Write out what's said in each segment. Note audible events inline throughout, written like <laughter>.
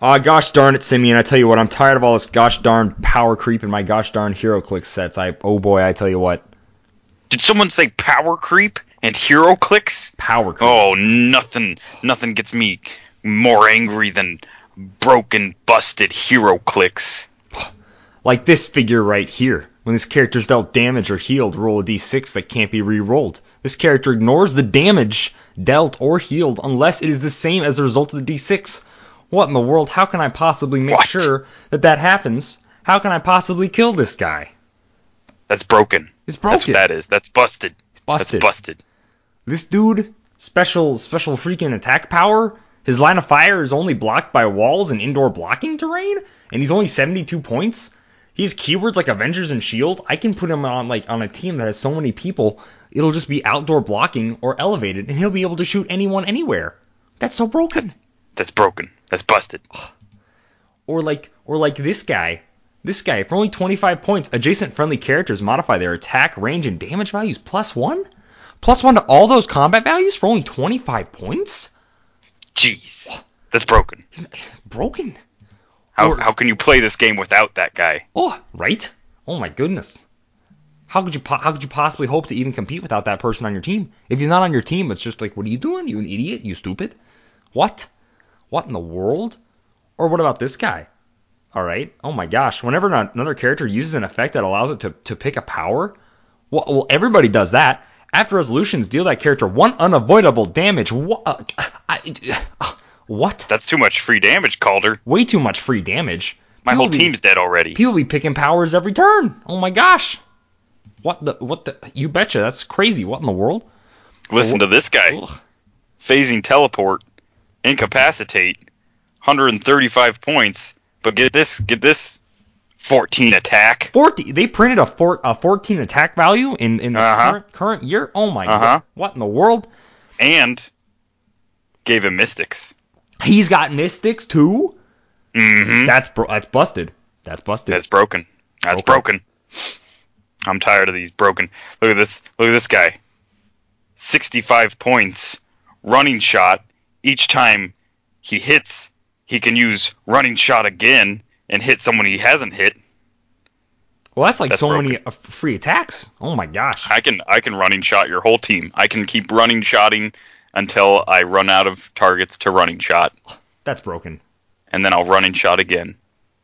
Ah, gosh darn it, Simeon. I tell you what, I'm tired of all this gosh darn power creep in my gosh darn HeroClix sets. I oh boy, I tell you what. Did someone say power creep and hero clicks? Power creep. Oh, nothing, nothing gets me more angry than broken, busted HeroClix. <sighs> Like this figure right here. When this character's dealt damage or healed, roll a d6 that can't be re-rolled. This character ignores the damage dealt or healed unless it is the same as the result of the d6. What in the world? How can I possibly make What? sure that that happens? How can I possibly kill this guy? That's broken. It's That's broken. what that is. That's busted. It's busted. That's busted. This dude, special special freaking attack power. His line of fire is only blocked by walls and indoor blocking terrain, and he's only 72 points. He has keywords like Avengers and Shield. I can put him on like on a team that has so many people, it'll just be outdoor blocking or elevated, and he'll be able to shoot anyone anywhere. That's so broken. That's broken. That's busted. <sighs> Or like or like this guy. This guy, for only 25 points, adjacent friendly characters modify their attack, range, and damage values plus one? Plus one to all those combat values for only 25 points? Jeez. That's broken. <sighs> Broken? How, Or- how can you play this game without that guy? Oh, right? Oh my goodness. How could you po- how could you possibly hope to even compete without that person on your team? If he's not on your team, it's just like, what are you doing? You an idiot? You stupid? What? What in the world? Or what about this guy? All right. Oh my gosh. Whenever another character uses an effect that allows it to, to pick a power, well, well, everybody does that. After resolutions, deal that character one unavoidable damage. What? Uh, I, uh, what? That's too much free damage, Calder. Way too much free damage. My People whole be- team's dead already. People be picking powers every turn. Oh my gosh. What the what the you betcha, that's crazy. What in the world? Listen to this guy. Ugh. Phasing teleport, incapacitate, 135 points. But get this, get this, 14 attack. 40 they printed a, four, a 14 attack value in, in the Uh-huh. current, current year. Oh my Uh-huh. god. What in the world? and gave him mystics. He's got mystics too? Mm-hmm. That's bro- that's busted. That's busted. That's broken. That's broken. I'm tired of these broken. Look at this. Look at this guy. 65 points, running shot. Each time he hits, he can use running shot again and hit someone he hasn't hit. well, that's like that's so broken. many uh, free attacks. Oh my gosh. I can I can running shot your whole team. I can keep running shotting until I run out of targets to running shot, That's broken. and then I'll running shot again.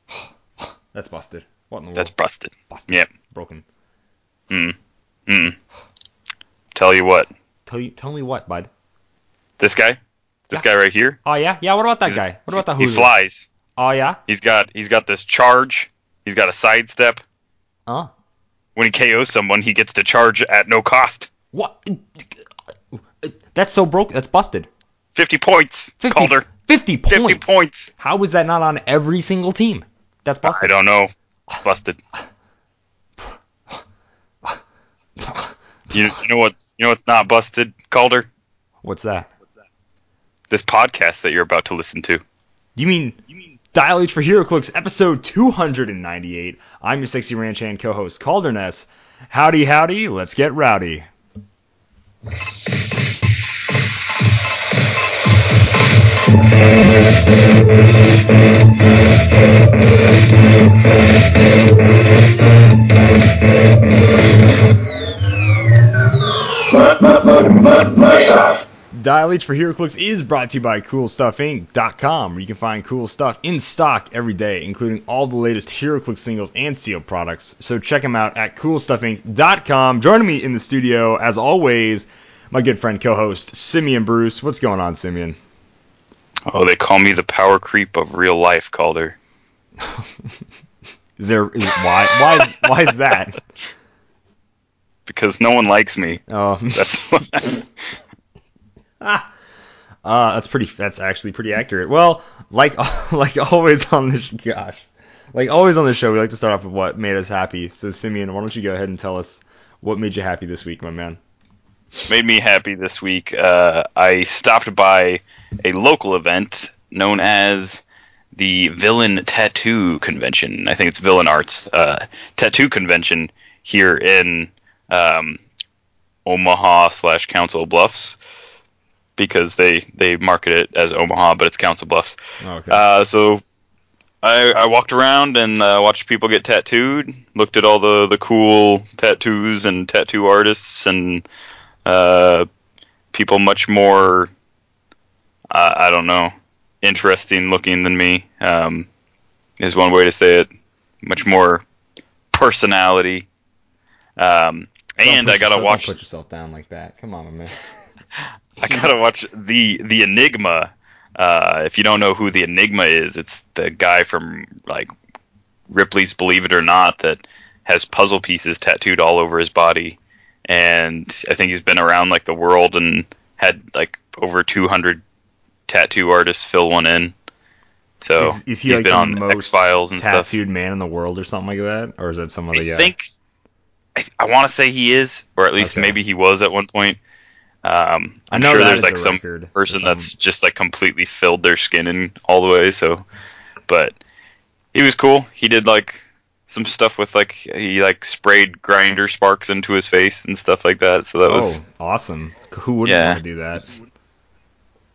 <sighs> That's busted. What in the world? That's busted. busted. Yep. Broken. Mm. Mm. Tell you what, Tell you tell me what, bud. this guy, this Yeah. guy right here. Oh yeah? Yeah, what about that guy? What about that He flies. Oh yeah? He's got he's got this charge. He's got a sidestep. Huh? When he KOs someone, he gets to charge at no cost. What? That's so broke. That's busted. 50 points. 50, Calder. 50 points. 50 points. How is that not on every single team? That's busted. I don't know. Busted. <sighs> You, you know what? You know what's not busted, Calder? What's that? This podcast that you're about to listen to. You mean you mean Dial H for HeroClix, episode 298. I'm your sexy ranch hand co-host Calderness. Howdy, howdy. Let's get rowdy. Dial H for HeroClix is brought to you by CoolStuffInc.com, where you can find cool stuff in stock every day, including all the latest HeroClix singles and sealed products. So check them out at CoolStuffInc.com. Joining me in the studio, as always, my good friend co-host Simeon Bruce. What's going on, Simeon? Oh, they call me the power creep of real life, Calder. <laughs> Is there is, why why is, why is that? <laughs> Because no one likes me. Oh, That's <laughs> what. Uh, <laughs> that's pretty. That's actually pretty accurate. Well, like <laughs> like always on this, gosh, like always on this show, we like to start off with what made us happy. So Simeon, why don't you go ahead and tell us what made you happy this week, my man? made me happy this week. Uh, I stopped by a local event known as the Villain Tattoo Convention. I think it's Villain Arts uh, Tattoo Convention here in um, Omaha slash Council Bluffs. Because they they market it as Omaha, but it's Council Bluffs. Okay. Uh, so I, I walked around and uh, watched people get tattooed. Looked at all the the cool tattoos and tattoo artists and uh, people much more. Uh, I don't know, interesting looking than me. Um, is one way to say it. Much more personality. Um, and I gotta watch. Don't put yourself down like that. Come on, man. I gotta watch the the Enigma. Uh, if you don't know who the Enigma is, it's the guy from like Ripley's Believe It or Not that has puzzle pieces tattooed all over his body, and I think he's been around like the world and had like over 200 tattoo artists fill one in. So Is- is he, he's like, been the on most X Files and stuff. Tattooed man in the world or something like that, or is that some other I guy? think I, I want to say he is, or at least Okay. maybe he was at one point. Um, I I'm know sure there's like some person that's just like completely filled their skin in all the way. So, but he was cool. He did like some stuff with like he like sprayed grinder sparks into his face and stuff like that. So that was oh, awesome. Who wouldn't Yeah. want to do that?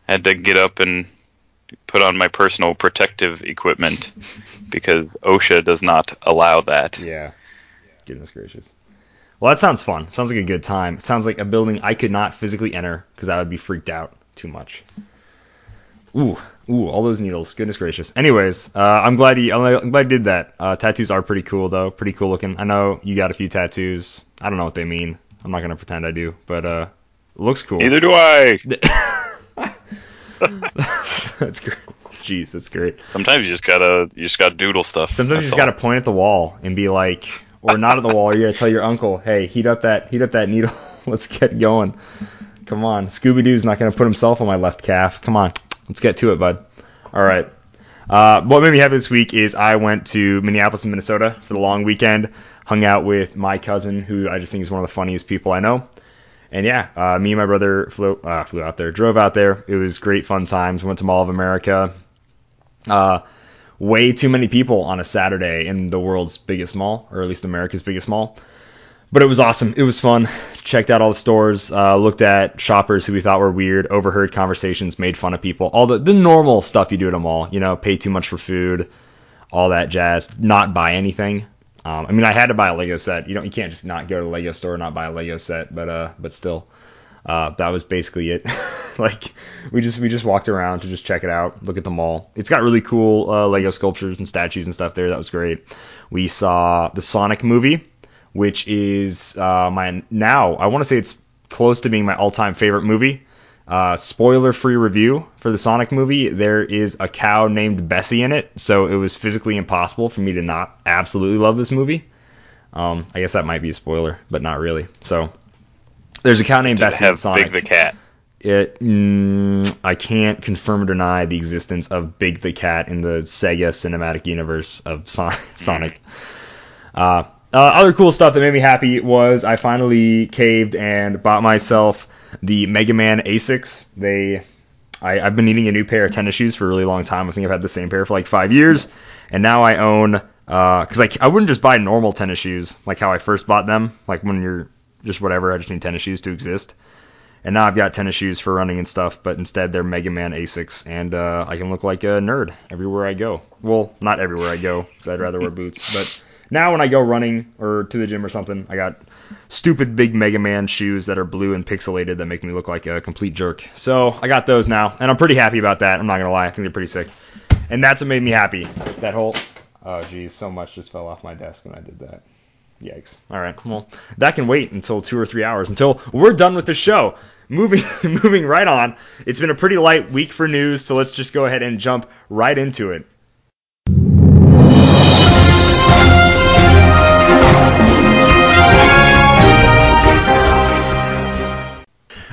had to get up and put on my personal protective equipment <laughs> because OSHA does not allow that. Yeah. Goodness gracious. Well, that sounds fun. Sounds like a good time. It sounds like a building I could not physically enter because I would be freaked out too much. Ooh, ooh, all those needles. Goodness gracious. Anyways, uh, I'm glad he, I'm glad he did that. Uh, tattoos are pretty cool though. Pretty cool looking. I know you got a few tattoos. I don't know what they mean. I'm not gonna pretend I do, but uh, looks cool. Neither do I. <laughs> that's great. Jeez, that's great. Sometimes you just gotta you just gotta doodle stuff. Sometimes you just all. gotta point at the wall and be like, or not at the wall. You gotta tell your uncle, hey, heat up that heat up that needle. <laughs> let's get going. Come on, Scooby Doo's not gonna put himself on my left calf. Come on, let's get to it, bud. All right. Uh, what made me happy this week is I went to Minneapolis and Minnesota for the long weekend. Hung out with my cousin, who I just think is one of the funniest people I know. And yeah, uh, me and my brother flew uh, flew out there, drove out there. It was great fun times. Went to Mall of America. Way too many people on a Saturday in the world's biggest mall, or at least America's biggest mall. But it was awesome. It was fun. Checked out all the stores, uh, looked at shoppers who we thought were weird, overheard conversations, made fun of people, all the, the normal stuff you do at a mall. You know, pay too much for food, all that jazz. Not buy anything. Um, I mean, I had to buy a Lego set. You don't, you can't just not go to the Lego store and not buy a Lego set. But uh, but still, uh, that was basically it. <laughs> like we just we just walked around to just check it out, look at the mall. It's got really cool uh, Lego sculptures and statues and stuff there. That was great. We saw the Sonic movie, which is uh, my now I want to say it's close to being my all-time favorite movie. Uh, spoiler-free review for the Sonic movie. There is a cow named Bessie in it, so it was physically impossible for me to not absolutely love this movie. Um, I guess that might be a spoiler, but not really. So there's a cow named Did it Bessie in have Sonic. Big the cat. It, mm, I can't confirm or deny the existence of Big the Cat in the Sega cinematic universe of Son- Sonic. Uh, uh, other cool stuff that made me happy was I finally caved and bought myself the Mega Man Asics. They, I, I've been needing a new pair of tennis shoes for a really long time. I think I've had the same pair for like five years, and now I own because I, I wouldn't just buy normal tennis shoes like how I first bought them, like when you're just whatever. I just need tennis shoes to exist. And now I've got tennis shoes for running and stuff, but instead they're Mega Man Asics, and uh, I can look like a nerd everywhere I go. Well, not everywhere I go, because I'd rather wear boots. But now when I go running or to the gym or something, I got stupid big Mega Man shoes that are blue and pixelated that make me look like a complete jerk. So I got those now, and I'm pretty happy about that. I'm not gonna lie, I think they're pretty sick. And that's what made me happy. That whole oh geez, so much just fell off my desk when I did that. Yikes. All right. Well, that can wait until two or three hours until we're done with the show. Moving, <laughs> moving right on. It's been a pretty light week for news, so let's just go ahead and jump right into it.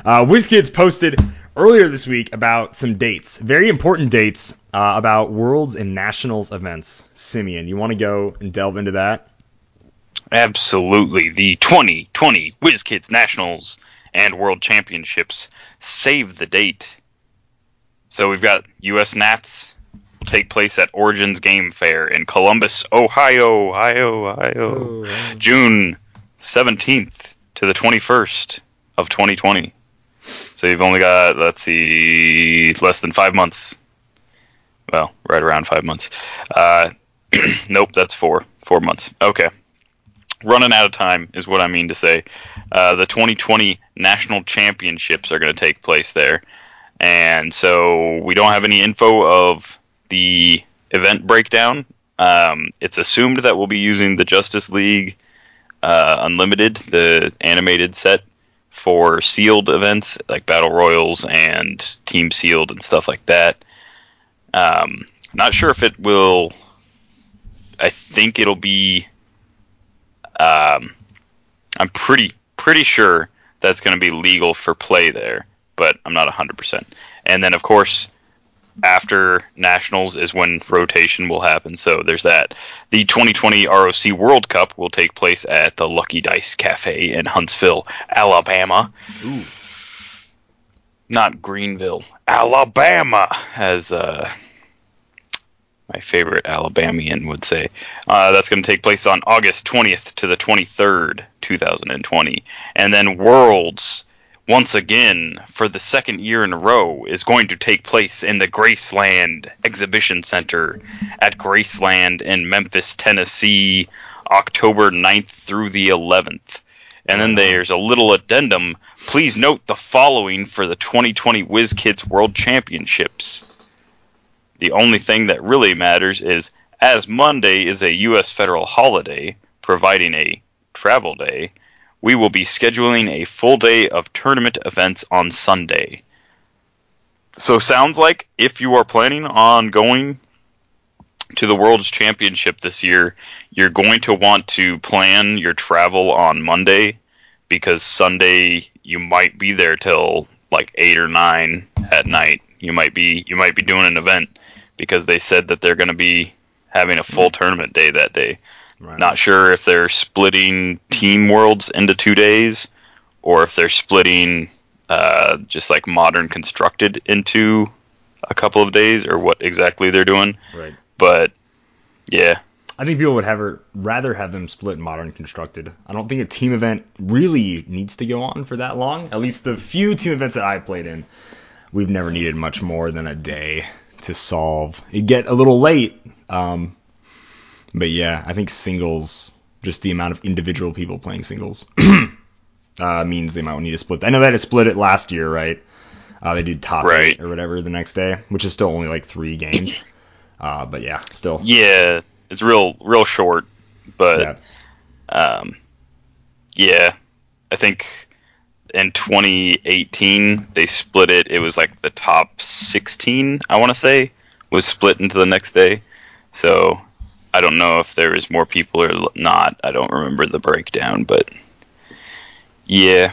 Uh, WizKids posted earlier this week about some dates, very important dates uh, about Worlds and Nationals events. Simeon, you want to go and delve into that? Absolutely. The 2020 WizKids Nationals and World Championships save the date. So we've got US Nats will take place at Origins Game Fair in Columbus, Ohio, Ohio, Ohio, June 17th to the 21st of 2020. So you've only got let's see, less than five months. Well, right around five months. Uh, <clears throat> nope, that's four. Four months. Okay. Running out of time is what I mean to say. Uh, the 2020 national championships are going to take place there, and so we don't have any info of the event breakdown. Um, it's assumed that we'll be using the Justice League uh, Unlimited, the animated set, for sealed events like battle royals and team sealed and stuff like that. Um, not sure if it will. I think it'll be. Um, I'm pretty pretty sure that's going to be legal for play there, but I'm not 100%. And then of course after nationals is when rotation will happen. So there's that. The 2020 ROC World Cup will take place at the Lucky Dice Cafe in Huntsville, Alabama. Ooh. Not Greenville, Alabama, as uh, my favorite Alabamian would say. Uh, that's going to take place on August 20th to the 23rd, 2020. And then Worlds once again, for the second year in a row, is going to take place in the Graceland Exhibition Center at Graceland in Memphis, Tennessee, October 9th through the 11th. And then there's a little addendum. Please note the following for the 2020 WizKids World Championships. The only thing that really matters is as Monday is a U.S. federal holiday, providing a travel day, we will be scheduling a full day of tournament events on Sunday. So sounds like if you are planning on going to the World's Championship this year, you're going to want to plan your travel on Monday because Sunday you might be there till like 8 or 9 at night. You might be you might be doing an event because they said that they're going to be having a full tournament day that day. Right. Not sure if they're splitting Team Worlds into two days, or if they're splitting uh, just like Modern Constructed into a couple of days, or what exactly they're doing. Right. But yeah, I think people would have her, rather have them split modern constructed. I don't think a team event really needs to go on for that long. At least the few team events that I played in, we've never needed much more than a day to solve. It get a little late, um, but yeah, I think singles, just the amount of individual people playing singles, <clears throat> uh, means they might need to split. I know they had to split it last year, right? Uh, they did top Right. eight or whatever the next day, which is still only like three games. <clears throat> Uh, but yeah, still. yeah, it's real real short, but Yeah. um, yeah, I think in 2018 they split it. It was like the top 16, I want to say, was split into the next day. So I don't know if there was more people or not. I don't remember the breakdown, but yeah.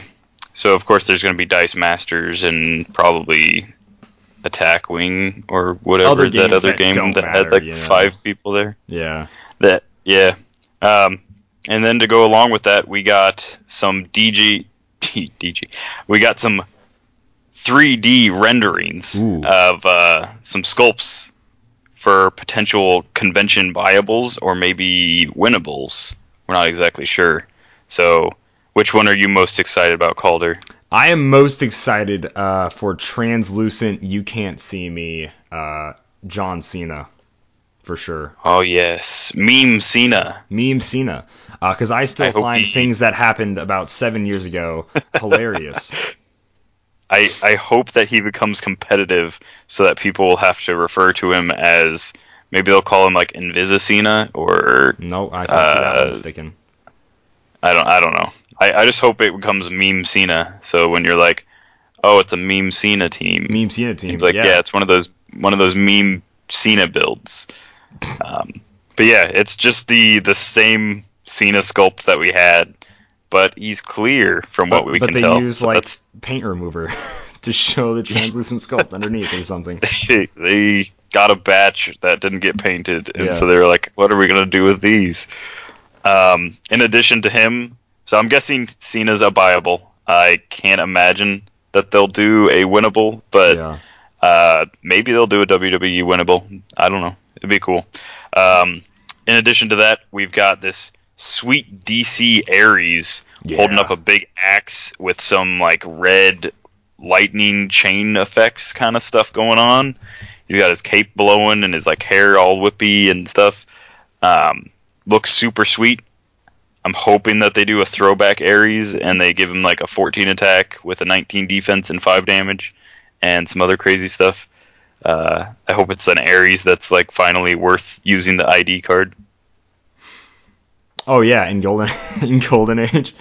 So of course there's going to be Dice Masters and probably Attack Wing or whatever Other that other that game that matter, had like know. five people there. Yeah. That yeah. Um, and then to go along with that, we got some DG DG. We got some 3D renderings Ooh. of uh, some sculpts for potential convention buyables or maybe winnables. We're not exactly sure. So, which one are you most excited about, Calder? I am most excited uh, for translucent. You can't see me, uh, John Cena, for sure. Oh yes, Meme Cena. Meme Cena, because I still I find he- things that happened about seven years ago <laughs> hilarious. I, I hope that he becomes competitive so that people will have to refer to him as maybe they'll call him like Invisicina or No, I can see that Uh, one sticking. I don't I don't know. I, I just hope it becomes Meme Cena. So when you're like, oh, it's a Meme Cena team, Meme Cena team. He's like, yeah. it's one of those one of those meme Cena builds. Um, but yeah, it's just the the same Cena sculpt that we had, but he's clear from but, what we but can they tell. use So like that's- paint remover <laughs> to show the translucent <laughs> sculpt underneath or something. <laughs> they, they got a batch that didn't get painted, and Yeah. so they were like, "What are we gonna do with these?" Um, in addition to him, so I'm guessing Cena's a buyable. I can't imagine that they'll do a winnable, but yeah. Uh, maybe they'll do a WWE winnable. I don't know. It'd be cool. Um, in addition to that, we've got this sweet DC Ares holding up a big axe with some like red lightning chain effects kind of stuff going on. He's got his cape blowing and his like hair all whippy and stuff. Um, looks super sweet. I'm hoping that they do a throwback Ares and they give him like a 14 attack with a 19 defense and 5 damage and some other crazy stuff. Uh, I hope it's an Ares that's like finally worth using the ID card. Oh yeah, in golden <laughs> in golden age.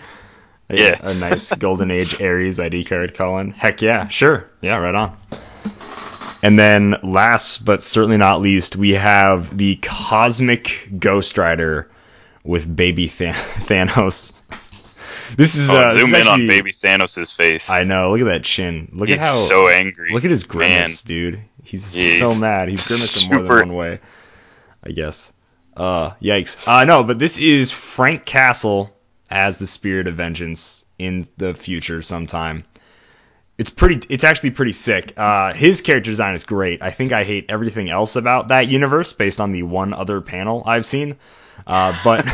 A, Yeah. a nice golden age Ares ID card, Colin. Heck yeah, sure. Yeah, right on. And then last but certainly not least, we have the Cosmic Ghost Rider with Baby Than- <laughs> Thanos. This is Oh, uh, this zoom is in on baby Thanos' face. I know. Look at that chin. Look He's at how so angry. Look at his Man. grimace, dude. He's He's so mad. He's grimacing more than one way, I guess. Uh, yikes. Uh, no, but this is Frank Castle as the Spirit of Vengeance in the future sometime. It's pretty. It's actually pretty sick. Uh, his character design is great. I think I hate everything else about that universe based on the one other panel I've seen. Uh, but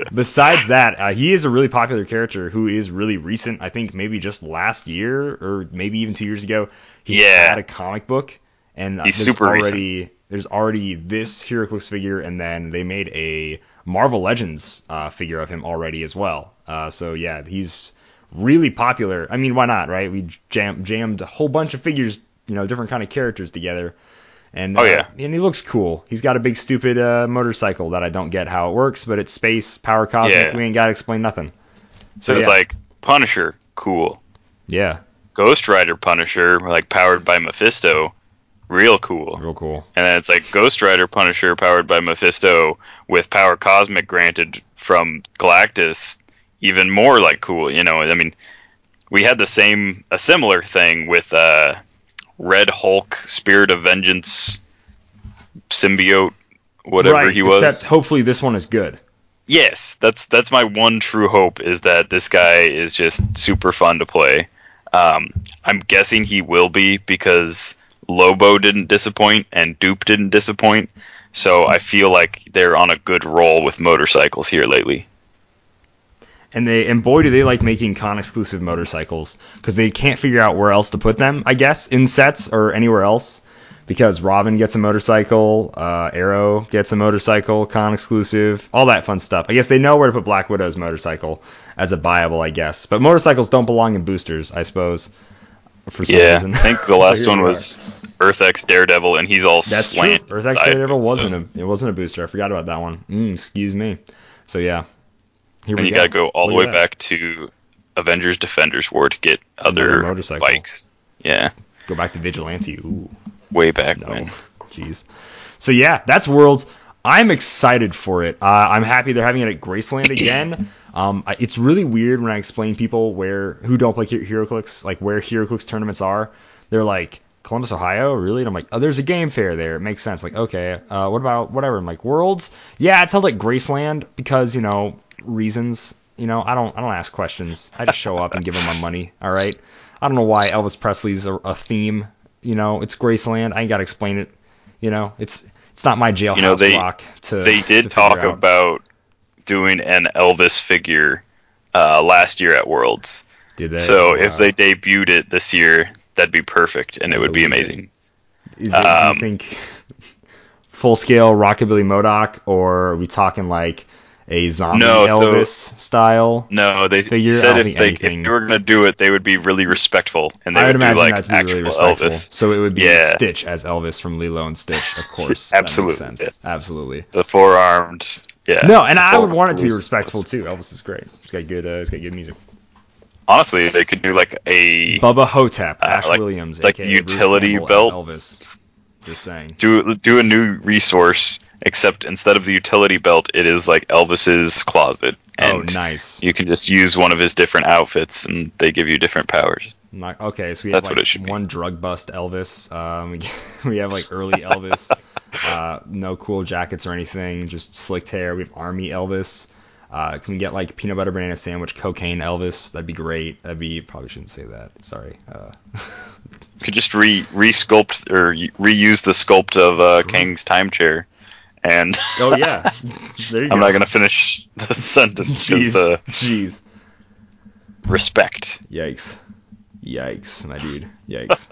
<laughs> besides that, uh, he is a really popular character who is really recent. I think maybe just last year or maybe even two years ago, he Yeah. had a comic book, and uh, He's there's super recent. already there's already this HeroClix figure, and then they made a Marvel Legends uh, figure of him already as well. Uh, so yeah, he's really popular. I mean, why not, right? We jam- jammed a whole bunch of figures, you know, different kind of characters together. And Oh, uh, yeah. and he looks cool. He's got a big stupid uh, motorcycle that I don't get how it works, but it's space, power cosmic. Yeah. We ain't got to explain nothing. so so it's yeah. like Punisher, cool. Yeah, Ghost Rider Punisher, like powered by Mephisto, real cool. real cool. And then it's like Ghost Rider Punisher powered by Mephisto with power cosmic granted from Galactus, even more like cool. You know, I mean, we had the same, a similar thing with uh, Red Hulk, Spirit of Vengeance, symbiote, whatever right, he was. Except hopefully this one is good. Yes, that's that's my one true hope is that this guy is just super fun to play. Um, I'm guessing he will be because Lobo didn't disappoint and Dupe didn't disappoint, so I feel like they're on a good roll with motorcycles here lately. And they and boy do they like making con exclusive motorcycles because they can't figure out where else to put them i guess in sets or anywhere else because robin gets a motorcycle uh, arrow gets a motorcycle con exclusive all that fun stuff. I guess they know where to put black widow's motorcycle as a buyable i guess. But motorcycles don't belong in boosters i suppose for some Yeah, reason. I think the <laughs> last one was Earth X Daredevil, and he's all that's true. earth x daredevil wasn't a it wasn't a booster. I forgot about that one. Mm, excuse me. So yeah here And you gotta go all the way back to Avengers Defenders War to get Another other motorcycle. bikes. Yeah, go back to vigilante ooh way back No, when. jeez. So yeah, that's Worlds. I'm excited for it. Uh, I'm happy they're having it at Graceland again. <clears throat> Um, I- it's really weird when I explain people where who don't play Her- HeroClix, like where HeroClix tournaments are. They're like Columbus, Ohio, really? And I'm like, oh, there's a game fair there. It makes sense. Like, okay, uh, what about whatever? I'm like, Worlds? Yeah, it's held at Graceland because you know reasons. You know, I don't I don't ask questions. I just show up and give them my money. All right. I don't know why Elvis Presley's a, a theme. You know, it's Graceland. I ain't gotta explain it. You know, it's it's not my jailhouse You know, they- rock to. They did figure talk out. about doing an Elvis figure uh, last year at Worlds. Did they? So Oh, if they debuted it this year, that'd be perfect, and it would be amazing. Is it, do um, you think <laughs> full scale Rockabilly MODOK, or are we talking like a zombie No, so- Elvis style? No, they Figure, said if they anything- if they were gonna do it, they would be really respectful, and they I would would do imagine like that to be actual really respectful. Elvis, So it would be Yeah. Stitch as Elvis from Lilo and Stitch, of <laughs> course. Absolutely, yes. Absolutely. the four armed. Yeah. No, and I would want it to be respectful too. Elvis is great. He's got good. Uh, he's got good music. Honestly, they could do like a Bubba Ho-Tep, Uh, Ash like- Williams, like utility belt. Elvis. Just saying. do do a new resource, except instead of the utility belt, it is like Elvis's closet, Oh, and nice. you can just use one of his different outfits, and they give you different powers. Not- okay, so we That's have what like should be. one drug bust Elvis. Um, we, <laughs> we have like early Elvis. <laughs> uh, no cool jackets or anything, just slicked hair. We have army Elvis. Uh, can we get like peanut butter banana sandwich cocaine Elvis? That'd be great. That'd be probably shouldn't say that. Sorry. Uh, You <laughs> could just re re-sculpt or reuse the sculpt of uh, Kang's time chair, and oh yeah. <laughs> There you go. I'm not gonna finish the <laughs> sentence. Jeez. Uh, Jeez. respect. Yikes. Yikes, my dude. Yikes.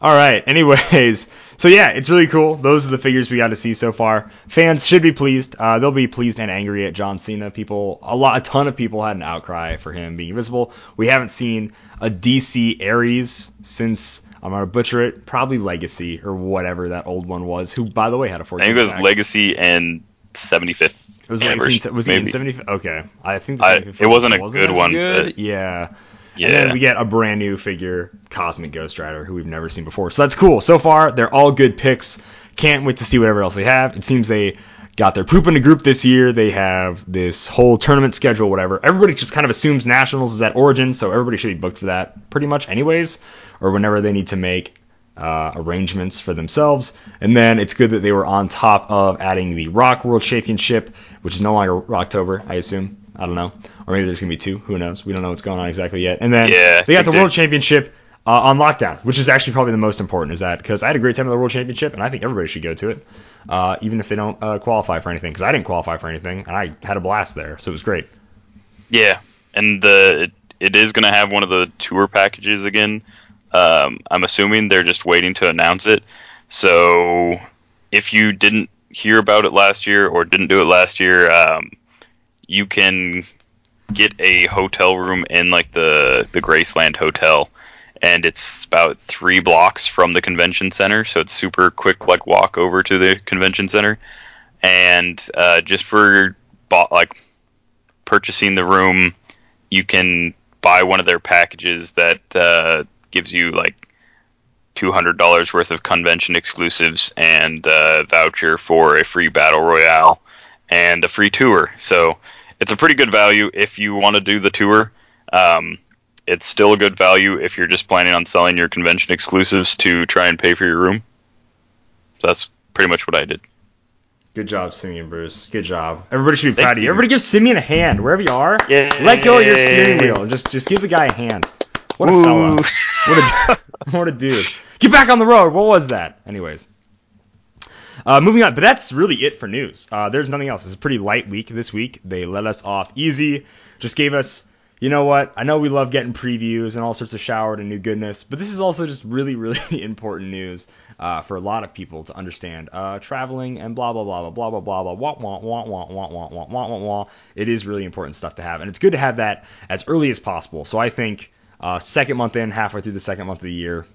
All right. Anyways, so yeah, it's really cool. Those are the figures we got to see so far. Fans should be pleased. Uh, they'll be pleased and angry at John Cena. People, a lot, a ton of people had an outcry for him being invisible. We haven't seen a DC Ares since I'm gonna butcher it, probably Legacy or whatever that old one was. Who, by the way, had a 14. I think it was pack. Legacy and 75th. It was anniversary, Was he in maybe. 70? Okay, I think I- it wasn't a wasn't good one, Good. but- Yeah. Yeah. And then we get a brand new figure, Cosmic Ghost Rider, who we've never seen before. So that's cool. So far, they're all good picks. Can't wait to see whatever else they have. It seems they got their poop in a group this year. They have this whole tournament schedule, whatever. Everybody just kind of assumes Nationals is at Origin, so everybody should be booked for that pretty much anyways, or whenever they need to make uh, arrangements for themselves. And then it's good that they were on top of adding the Rock World Championship, which is no longer Rocktober, I assume. I don't know. Or maybe there's going to be two. Who knows? We don't know what's going on exactly yet. And then Yeah, they got the World Championship uh, on lockdown, which is actually probably the most important, is that because I had a great time at the World Championship, and I think everybody should go to it, uh, even if they don't uh, qualify for anything, because I didn't qualify for anything, and I had a blast there, so it was great. Yeah, and the it, it is going to have one of the tour packages again. Um, I'm assuming they're just waiting to announce it. So if you didn't hear about it last year or didn't do it last year, um, you can get a hotel room in like the the Graceland Hotel, and it's about three blocks from the convention center, so it's super quick like walk over to the convention center, and uh, just for bo- like purchasing the room, you can buy one of their packages that uh, gives you like two hundred dollars worth of convention exclusives and a voucher for a free battle royale and a free tour. So it's a pretty good value if you want to do the tour. Um, it's still a good value if you're just planning on selling your convention exclusives to try and pay for your room. So that's pretty much what I did. Good job, Simeon Bruce. Good job. Everybody should be Thank proud of you. you. Everybody give Simeon a hand wherever you are. Yay. Let go of your steering wheel. Just just give the guy a hand. What a Ooh. fella. What a <laughs> what a dude. Get back on the road. What was that? Anyways. Uh, moving on, but that's really it for news. Uh, there's nothing else. It's a pretty light week this week. They let us off easy. Just gave us, you know what? I know we love getting previews and all sorts of showered and new goodness, but this is also just really, really important news uh, for a lot of people to understand. Uh, traveling and blah blah blah blah blah blah blah blah wah wah wah wah wah wah wah wah wah. It is really important stuff to have, and it's good to have that as early as possible. So I think uh, second month in, halfway through the second month of the year,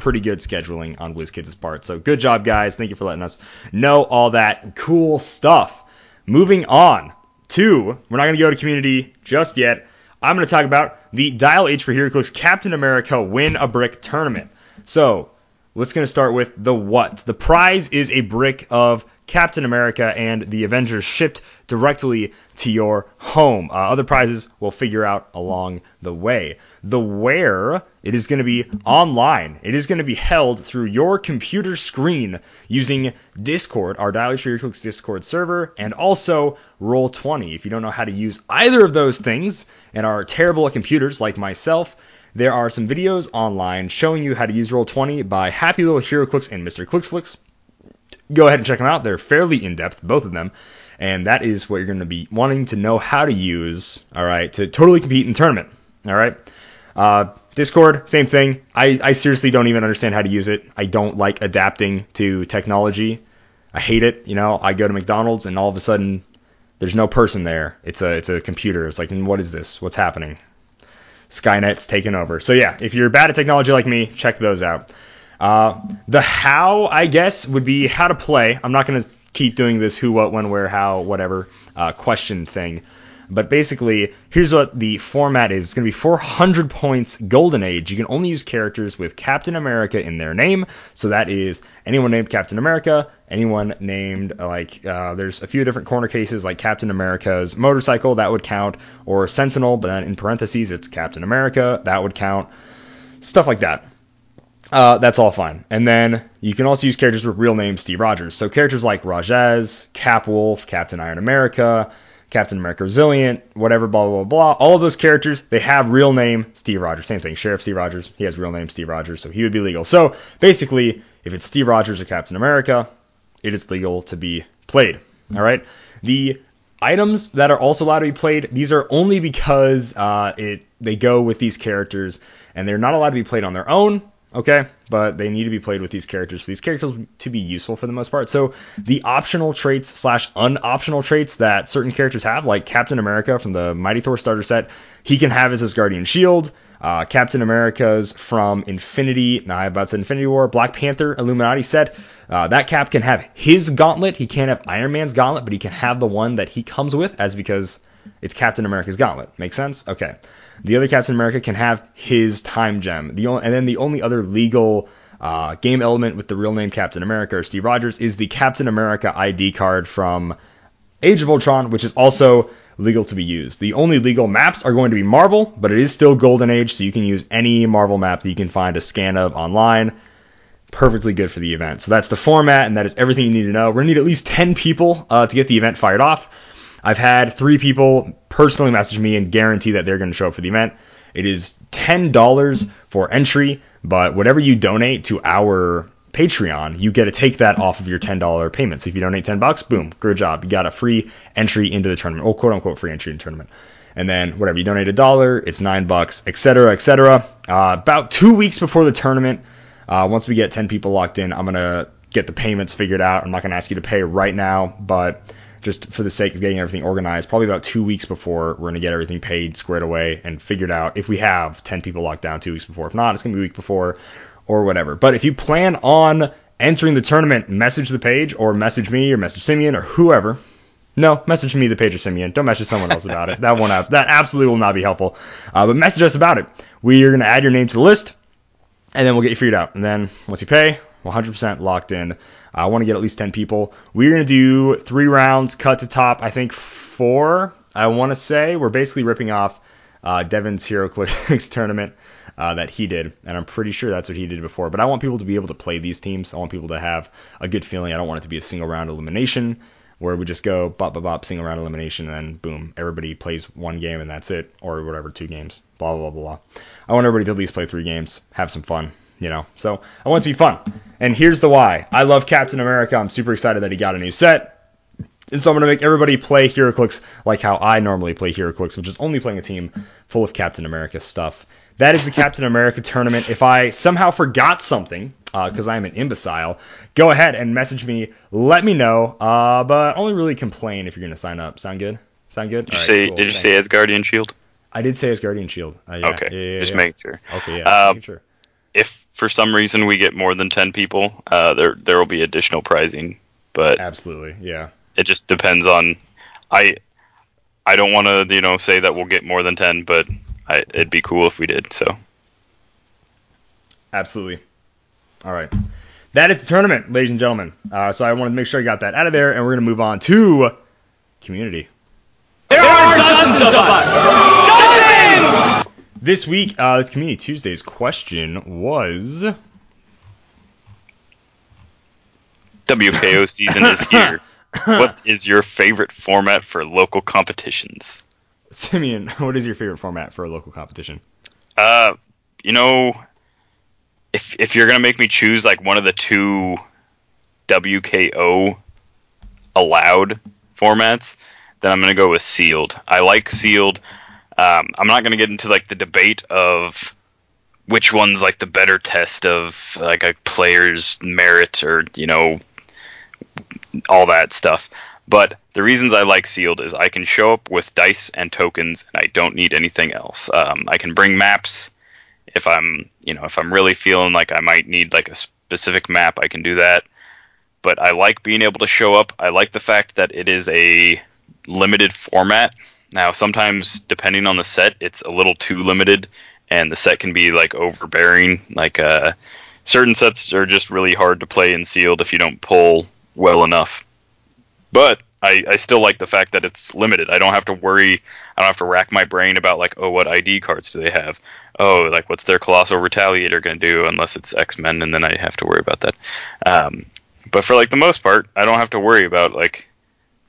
pretty good scheduling on WizKids' part. So good job, guys. Thank you for letting us know all that cool stuff. Moving on to, we're not going to go to community just yet. I'm going to talk about the Dial H for HeroClix Captain America Win a Brick tournament. So let's going to start with the what. The prize is a brick of Captain America and the Avengers shipped directly to your home. Uh, other prizes we'll figure out along the way. The where it is going to be online. It is going to be held through your computer screen using Discord, our Dial for HeroClix Discord server, and also Roll20. If you don't know how to use either of those things and are terrible at computers like myself, there are some videos online showing you how to use Roll20 by Happy Little HeroClix and Mr. Clicksflix. Go ahead and check them out. They're fairly in depth, both of them. And that is what you're going to be wanting to know how to use, all right, to totally compete in tournament, all right? Uh, Discord, same thing. I, I seriously don't even understand how to use it. I don't like adapting to technology. I hate it. You know, I go to McDonald's and all of a sudden there's no person there. It's a it's a computer. It's like, what is this? What's happening? Skynet's taken over. So yeah, if you're bad at technology like me, check those out. Uh, the how, I guess, would be how to play. I'm not going to keep doing this who, what, when, where, how, whatever uh, question thing. But basically, here's what the format is. It's going to be 400 points Golden Age. You can only use characters with Captain America in their name. So that is anyone named Captain America, anyone named, like, uh, there's a few different corner cases, like Captain America's motorcycle, that would count, or Sentinel, but then in parentheses, it's Captain America, that would count. Stuff like that. Uh, that's all fine. And then you can also use characters with real names Steve Rogers. So characters like Rajez, Cap Wolf, Captain Iron America, Captain America Resilient, whatever, blah, blah, blah, blah. All of those characters, they have real name Steve Rogers. Same thing. Sheriff Steve Rogers, he has real name Steve Rogers, so he would be legal. So basically, if it's Steve Rogers or Captain America, it is legal to be played. All right. The items that are also allowed to be played, these are only because uh, it they go with these characters, and they're not allowed to be played on their own. Okay, but they need to be played with these characters for these characters to be useful for the most part. So the optional traits slash unoptional traits that certain characters have, like Captain America from the Mighty Thor starter set, he can have as his Guardian Shield. Uh, Captain America's from Infinity, I about to Infinity War, Black Panther, Illuminati set. Uh, that Cap can have his gauntlet. He can't have Iron Man's gauntlet, but he can have the one that he comes with, as because it's Captain America's gauntlet. Make sense? Okay. The other Captain America can have his time gem. The only, and then the only other legal uh, game element with the real name Captain America or Steve Rogers is the Captain America ID card from Age of Ultron, which is also legal to be used. The only legal maps are going to be Marvel, but it is still Golden Age, so you can use any Marvel map that you can find a scan of online. Perfectly good for the event. So that's the format, and that is everything you need to know. We're going to need at least 10 people uh, to get the event fired off. I've had three people personally message me and guarantee that they're going to show up for the event. It is $10 for entry, but whatever you donate to our Patreon, you get to take that off of your $10 payment. So if you donate 10 bucks, boom, good job. You got a free entry into the tournament, or quote unquote free entry into the tournament. And then whatever you donate a dollar, it's nine bucks, etc., etc. Uh, about two weeks before the tournament, uh, once we get 10 people locked in, I'm gonna get the payments figured out. I'm not gonna ask you to pay right now, but just for the sake of getting everything organized, probably about two weeks before we're gonna get everything paid, squared away, and figured out. If we have 10 people locked down two weeks before, if not, it's gonna be a week before or whatever. But if you plan on entering the tournament, message the page or message me or message Simeon or whoever. No, message me the page or Simeon. Don't message someone else about it. That won't have, that absolutely will not be helpful. Uh, but message us about it. We are going to add your name to the list, and then we'll get you figured out. And then once you pay, 100% locked in. I want to get at least 10 people. We're going to do three rounds, cut to top. I think four. I want to say we're basically ripping off uh, Devin's HeroClix <laughs> tournament uh, that he did, and I'm pretty sure that's what he did before. But I want people to be able to play these teams. I want people to have a good feeling. I don't want it to be a single round elimination where we just go bop bop bop single round elimination and then boom everybody plays one game and that's it or whatever two games blah blah blah blah. I want everybody to at least play three games, have some fun, you know. So I want it to be fun. And here's the why. I love Captain America. I'm super excited that he got a new set. And so I'm going to make everybody play HeroClix like how I normally play HeroClix, which is only playing a team full of Captain America stuff. That is the Captain America tournament. If I somehow forgot something, because uh, I'm an imbecile, go ahead and message me. Let me know. Uh, but only really complain if you're going to sign up. Sound good? Sound good? Did you right, say? Cool. Did you say as Guardian Shield? I did say as Guardian Shield. Uh, yeah, okay. Yeah, yeah, just make sure. Okay. Yeah. Uh, sure. If for some reason we get more than ten people, uh, there there will be additional pricing. But absolutely, yeah it just depends on. I I don't want to you know say that we'll get more than ten, but I, it'd be cool if we did. So. Absolutely. All right. That is the tournament, ladies and gentlemen. Uh, so I wanted to make sure I got that out of there, and we're going to move on to community. There are dozens of us. This week, uh, this Community Tuesday's question was. WKO season is <laughs> here. what is your favorite format for local competitions? Simeon, <laughs> what is your favorite format for a local competition? Uh, you know, if if you're gonna make me choose like one of the two WKO allowed formats, then I'm gonna go with sealed. I like sealed. Um, I'm not gonna get into like the debate of which one's like the better test of like a player's merit or you know all that stuff. But the reasons I like sealed is I can show up with dice and tokens, and I don't need anything else. Um, I can bring maps if I'm, you know, if I'm really feeling like I might need like a specific map, I can do that. But I like being able to show up. I like the fact that it is a limited format. Now, sometimes depending on the set, it's a little too limited, and the set can be like overbearing. Like uh, certain sets are just really hard to play in sealed if you don't pull well enough. But I, I still like the fact that it's limited. I don't have to worry. I don't have to rack my brain about like, oh, what ID cards do they have? Oh, like what's their colossal retaliator going to do? Unless it's X Men, and then I have to worry about that. Um, but for like the most part, I don't have to worry about like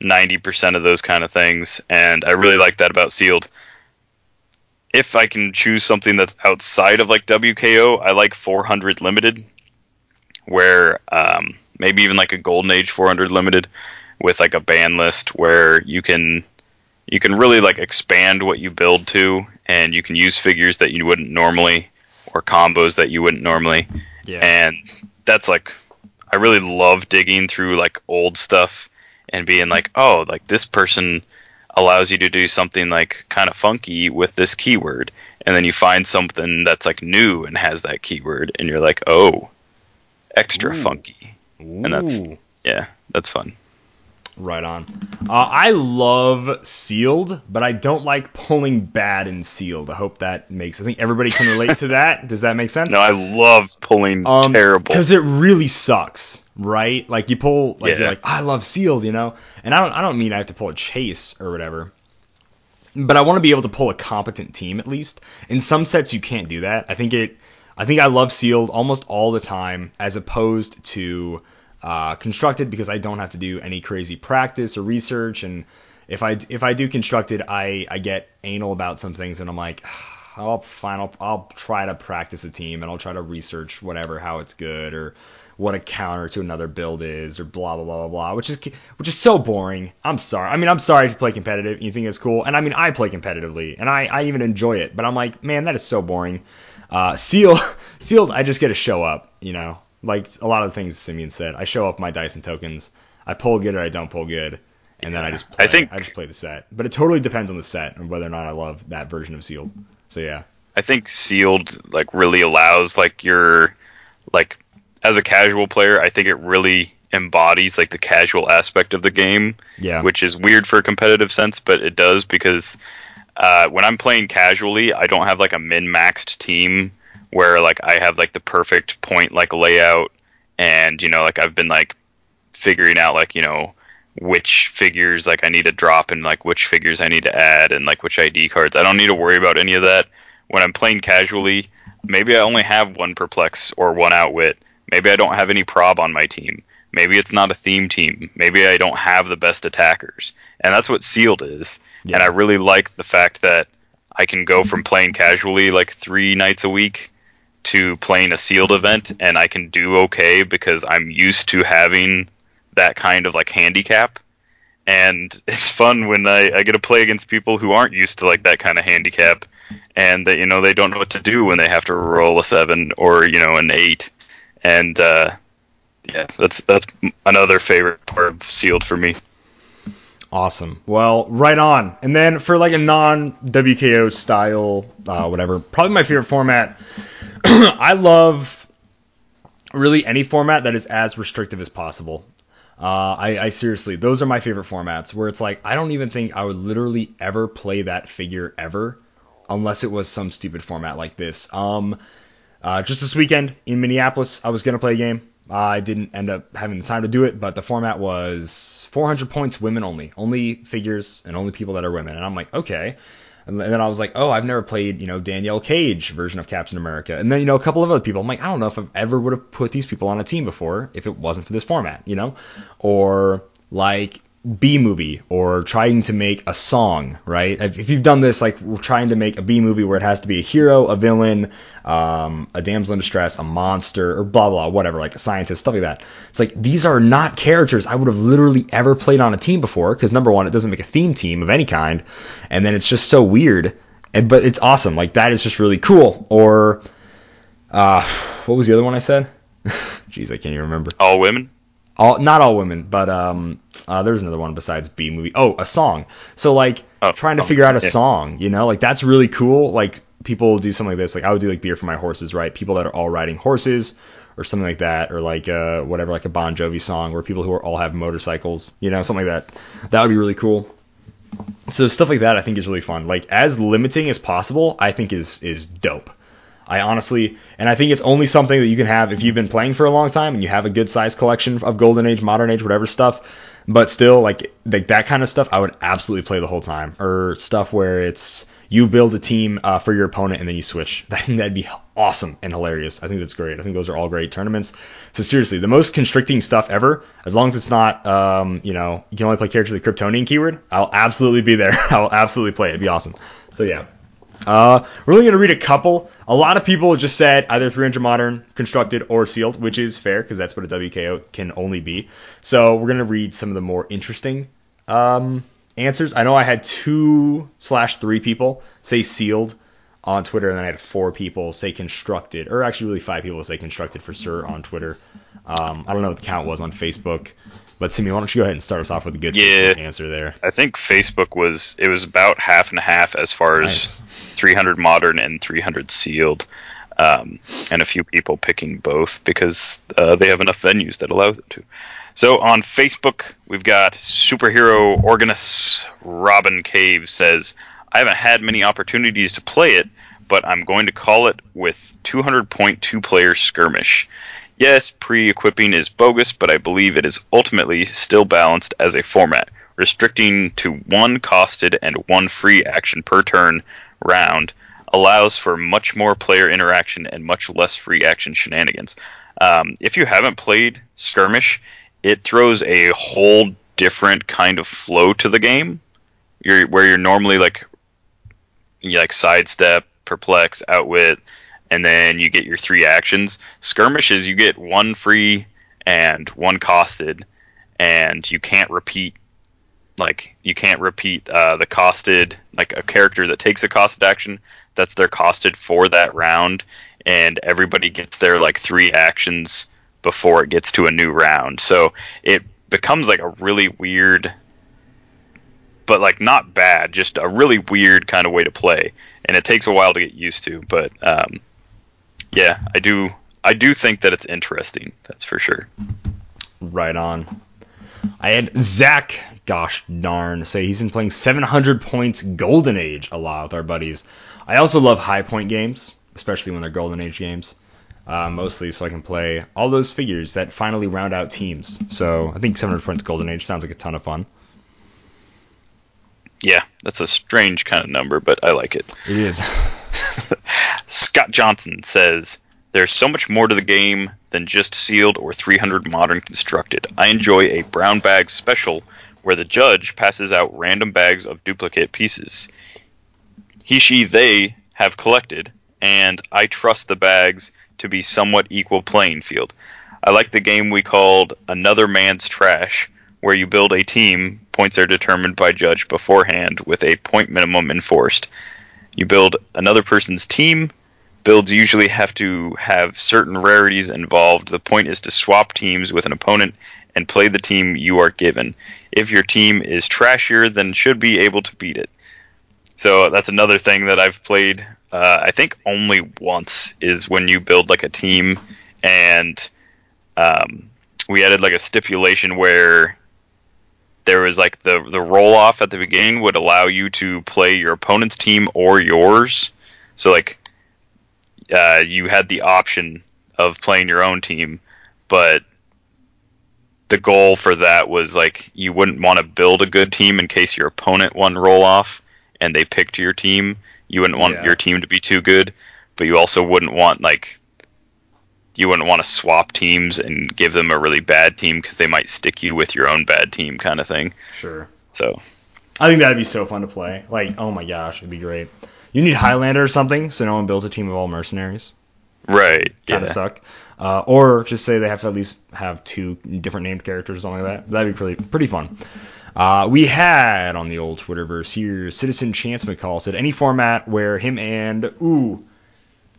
90% of those kind of things, and I really like that about Sealed. If I can choose something that's outside of like WKO, I like 400 limited, where um, maybe even like a Golden Age 400 limited with like a ban list where you can you can really like expand what you build to, and you can use figures that you wouldn't normally, or combos that you wouldn't normally. Yeah. And that's like, I really love digging through like old stuff and being like, oh, like this person allows you to do something like kind of funky with this keyword, and then you find something that's like new and has that keyword, and you're like, oh, extra Ooh. funky. And that's- Yeah, that's fun. Right on. Uh, I love sealed, but I don't like pulling bad in sealed. I hope that makes. I think everybody can relate to that. <laughs> Does that make sense? No, I love pulling um, terrible. because it really sucks, right? Like you pull, like you're like, I love sealed, you know. And I don't, I don't mean I have to pull a chase or whatever, but I want to be able to pull a competent team at least. In some sets, you can't do that. I think it, I think I love sealed almost all the time, as opposed to uh, constructed because I don't have to do any crazy practice or research and. If I, if I do constructed, I, I get anal about some things and I'm like, <sighs> I'll fine, I'll, I'll try to practice a team and I'll try to research whatever how it's good or what a counter to another build is or blah blah blah blah blah, which is which is so boring. I'm sorry. I mean, I'm sorry if you play competitive and you think it's cool, and I mean, I play competitively and I, I even enjoy it, but I'm like, man, that is so boring. Uh, seal <laughs> sealed, I just get to show up, you know, like a lot of the things Simeon said. I show up my dice and tokens. I pull good or I don't pull good. And then I just play. I think- I just play the set, but it totally depends on the set and whether or not I love that version of sealed. So yeah, I think sealed like really allows like your like as a casual player, I think it really embodies like the casual aspect of the game, yeah, which is weird for a competitive sense, but it does because uh, when I'm playing casually, I don't have like a min maxed team where like I have like the perfect point like layout and you know like I've been like figuring out like you know which figures like I need to drop and like which figures I need to add and like which ID cards. I don't need to worry about any of that when I'm playing casually. Maybe I only have one perplex or one outwit. Maybe I don't have any prob on my team. Maybe it's not a theme team. Maybe I don't have the best attackers. And that's what sealed is. Yeah. And I really like the fact that I can go from playing casually like 3 nights a week to playing a sealed event and I can do okay because I'm used to having that kind of like handicap. And <laughs> it's fun when I, I get to play against people who aren't used to like that kind of handicap and that you know they don't know what to do when they have to roll a seven or you know an eight. And uh, yeah that's that's another favorite part of sealed for me Awesome. Well, right on. And then for like a non WKO style, uh, whatever, probably my favorite format. <clears throat> I love really any format that is as restrictive as possible. Uh, I, I seriously, those are my favorite formats where it's like I don't even think I would literally ever play that figure ever, unless it was some stupid format like this. Um, uh, just this weekend in Minneapolis, I was gonna play a game. I didn't end up having the time to do it, but the format was 400 points, women only, only figures and only people that are women. And I'm like, okay. And then I was like, oh, I've never played, you know, Danielle Cage version of Captain America. And then, you know, a couple of other people. I'm like, I don't know if I've ever would have put these people on a team before if it wasn't for this format, you know? Or like B movie or trying to make a song, right? If if you've done this, like we're trying to make a B movie where it has to be a hero, a villain, um, a damsel in distress, a monster, or blah blah, whatever, like a scientist, stuff like that. It's like these are not characters I would have literally ever played on a team before, because number one, it doesn't make a theme team of any kind, and then it's just so weird. And but it's awesome. Like that is just really cool. Or uh, what was the other one I said? <laughs> Jeez, I can't even remember all women all not all women, but um, uh, there's another one besides B movie. Oh, a song. So like Oh, trying to oh, figure out a yeah. song, you know, like that's really cool. Like people do something like this. Like I would do like beer for my horses, right? People that are all riding horses or something like that, or like uh, whatever, like a Bon Jovi song, where people who are all have motorcycles, you know, something like that. That would be really cool. So stuff like that I think is really fun. Like as limiting as possible, I think is is dope. I honestly, and I think it's only something that you can have if you've been playing for a long time and you have a good size collection of Golden Age, Modern Age, whatever stuff. But still, like like that kind of stuff, I would absolutely play the whole time. Or stuff where it's you build a team uh, for your opponent and then you switch. <laughs> I think that'd be awesome and hilarious. I think that's great. I think those are all great tournaments. So seriously, the most constricting stuff ever, as long as it's not, um, you know, you can only play characters with Kryptonian keyword, I'll absolutely be there. <laughs> I'll absolutely play it. It'd be awesome. So yeah. Uh, we're only going to read a couple. A lot of people just said either 300 modern, constructed, or sealed, which is fair because that's what a WKO can only be. So we're going to read some of the more interesting um, answers. I know I had two slash three people say sealed on Twitter, and then I had four people say constructed, or actually really five people say constructed for sure on Twitter. Um, I don't know what the count was on Facebook, but Simi, why don't you go ahead and start us off with a good Yeah. answer there? I think Facebook was it was about half and half as far as 300 modern and 300 sealed, um, and a few people picking both because uh, they have enough venues that allow them to. So on Facebook, we've got superhero organist Robin Cave says, "I haven't had many opportunities to play it, but I'm going to call it with 200.2 player skirmish." Yes, pre-equipping is bogus, but I believe it is ultimately still balanced as a format, restricting to one costed and one free action per turn round allows for much more player interaction and much less free action shenanigans. Um, if you haven't played Skirmish, it throws a whole different kind of flow to the game. You're where you're normally like you like sidestep, perplex, outwit, and then you get your three actions. Skirmishes, you get one free and one costed, and you can't repeat. Like you can't repeat uh, the costed like a character that takes a costed action. That's their costed for that round, and everybody gets their like three actions before it gets to a new round. So it becomes like a really weird, but like not bad, just a really weird kind of way to play, and it takes a while to get used to. But um, yeah, I do I do think that it's interesting. That's for sure. Right on. I had Zach, gosh darn, say he's been playing 700 points Golden Age a lot with our buddies. I also love high point games, especially when they're Golden Age games. Uh, mostly so I can play all those figures that finally round out teams. So I think 700 points Golden Age sounds like a ton of fun. Yeah, that's a strange kind of number, but I like it. It is. <laughs> Scott Johnson says, There's so much more to the game than just sealed or 300 modern constructed. I enjoy a brown bag special where the judge passes out random bags of duplicate pieces. He, she, they have collected, and I trust the bags to be somewhat equal playing field. I like the game we called Another Man's Trash, where you build a team, points are determined by judge beforehand, with a point minimum enforced. You build another person's team. Builds usually have to have certain rarities involved. The point is to swap teams with an opponent and play the team you are given. If your team is trashier, then should be able to beat it. So that's another thing that I've played. Uh, I think only once is when you build like a team, and um, we added like a stipulation where there was like the the roll off at the beginning would allow you to play your opponent's team or yours. So like uh, you had the option of playing your own team, but the goal for that was like you wouldn't want to build a good team in case your opponent won roll off and they picked your team. You wouldn't want Yeah. your team to be too good, but you also wouldn't want like you wouldn't want to swap teams and give them a really bad team because they might stick you with your own bad team kind of thing. Sure. So I think that'd be so fun to play. Like, oh my gosh, it'd be great. You need Highlander or something, so no one builds a team of all mercenaries. right, Kind yeah. of suck. Uh, or just say they have to at least have two different named characters or something like that. That'd be pretty pretty fun. Uh, we had on the old Twitterverse here, Citizen Chance McCall said any format where him and ooh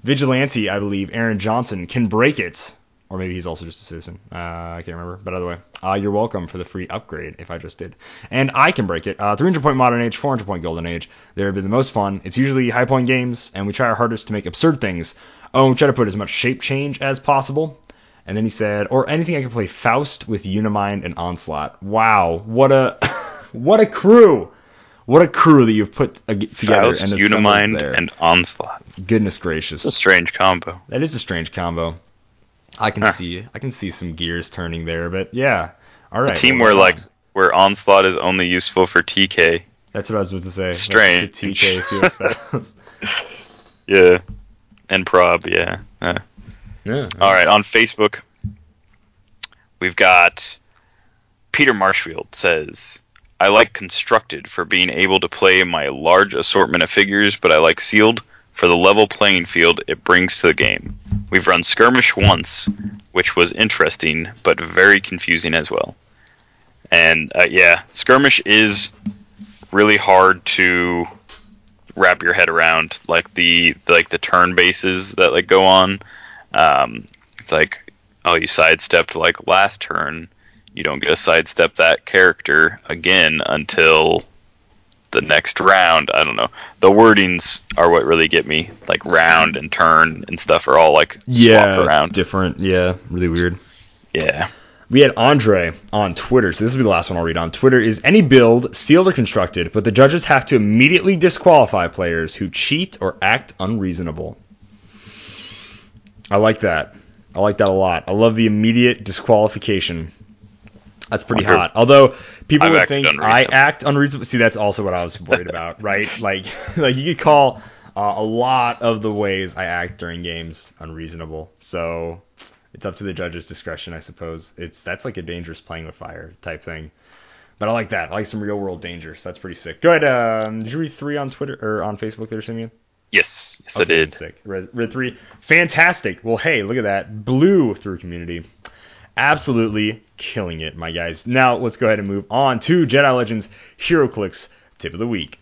Vigilante, I believe, Aaron Johnson can break it, or maybe he's also just a citizen. Uh, I can't remember. But either way, uh, you're welcome for the free upgrade if I just did. And I can break it. Uh, 300 point Modern Age, 400 point Golden Age. They've been the most fun. It's usually high point games, and we try our hardest to make absurd things. Oh, we try to put as much shape change as possible. And then he said, or anything I can play Faust with Unimind and Onslaught. Wow, what a <laughs> what a crew! What a crew that you've put together Faust, and Unimind, there. and Onslaught. Goodness gracious. It's a strange combo. That is a strange combo. I can Huh. see I can see some gears turning there, but yeah. All right. a team well, where like where Onslaught is only useful for TK. that's what I was about to say. Strange. The TK. <laughs> Yeah. And prob, yeah. Yeah. All right, on Facebook, we've got Peter Marshfield says, I like constructed for being able to play my large assortment of figures, but I like sealed for the level playing field it brings to the game. We've run skirmish once, which was interesting, but very confusing as well. And uh, yeah, skirmish is really hard to wrap your head around, like the like the turn bases that like go on. Um, it's like oh, you sidestepped like last turn, you don't get to sidestep that character again until the next round. I don't know. The wordings are what really get me. Like round and turn and stuff are all like yeah, around. different. Yeah, really weird. Yeah. We had Andre on Twitter, so this will be the last one I'll read on Twitter. Is any build sealed or constructed, but the judges have to immediately disqualify players who cheat or act unreasonable? I like that. I like that a lot. I love the immediate disqualification. That's pretty hot. Although people I've would think I act unreasonable. See, that's also what I was worried about, <laughs> right? Like, <laughs> like you could call uh, a lot of the ways I act during games unreasonable. So it's up to the judge's discretion, I suppose. It's that's like a dangerous playing with fire type thing. But I like that. I like some real world danger. So that's pretty sick. Go ahead. Um, did you read three on Twitter or on Facebook there, Simeon? Yes. Yes, Okay, I did. Sick. Red, red three. Fantastic. Well, hey, look at that. Blue through community. Absolutely killing it, my guys. Now let's go ahead and move on to Jedi Legends HeroClix tip of the week.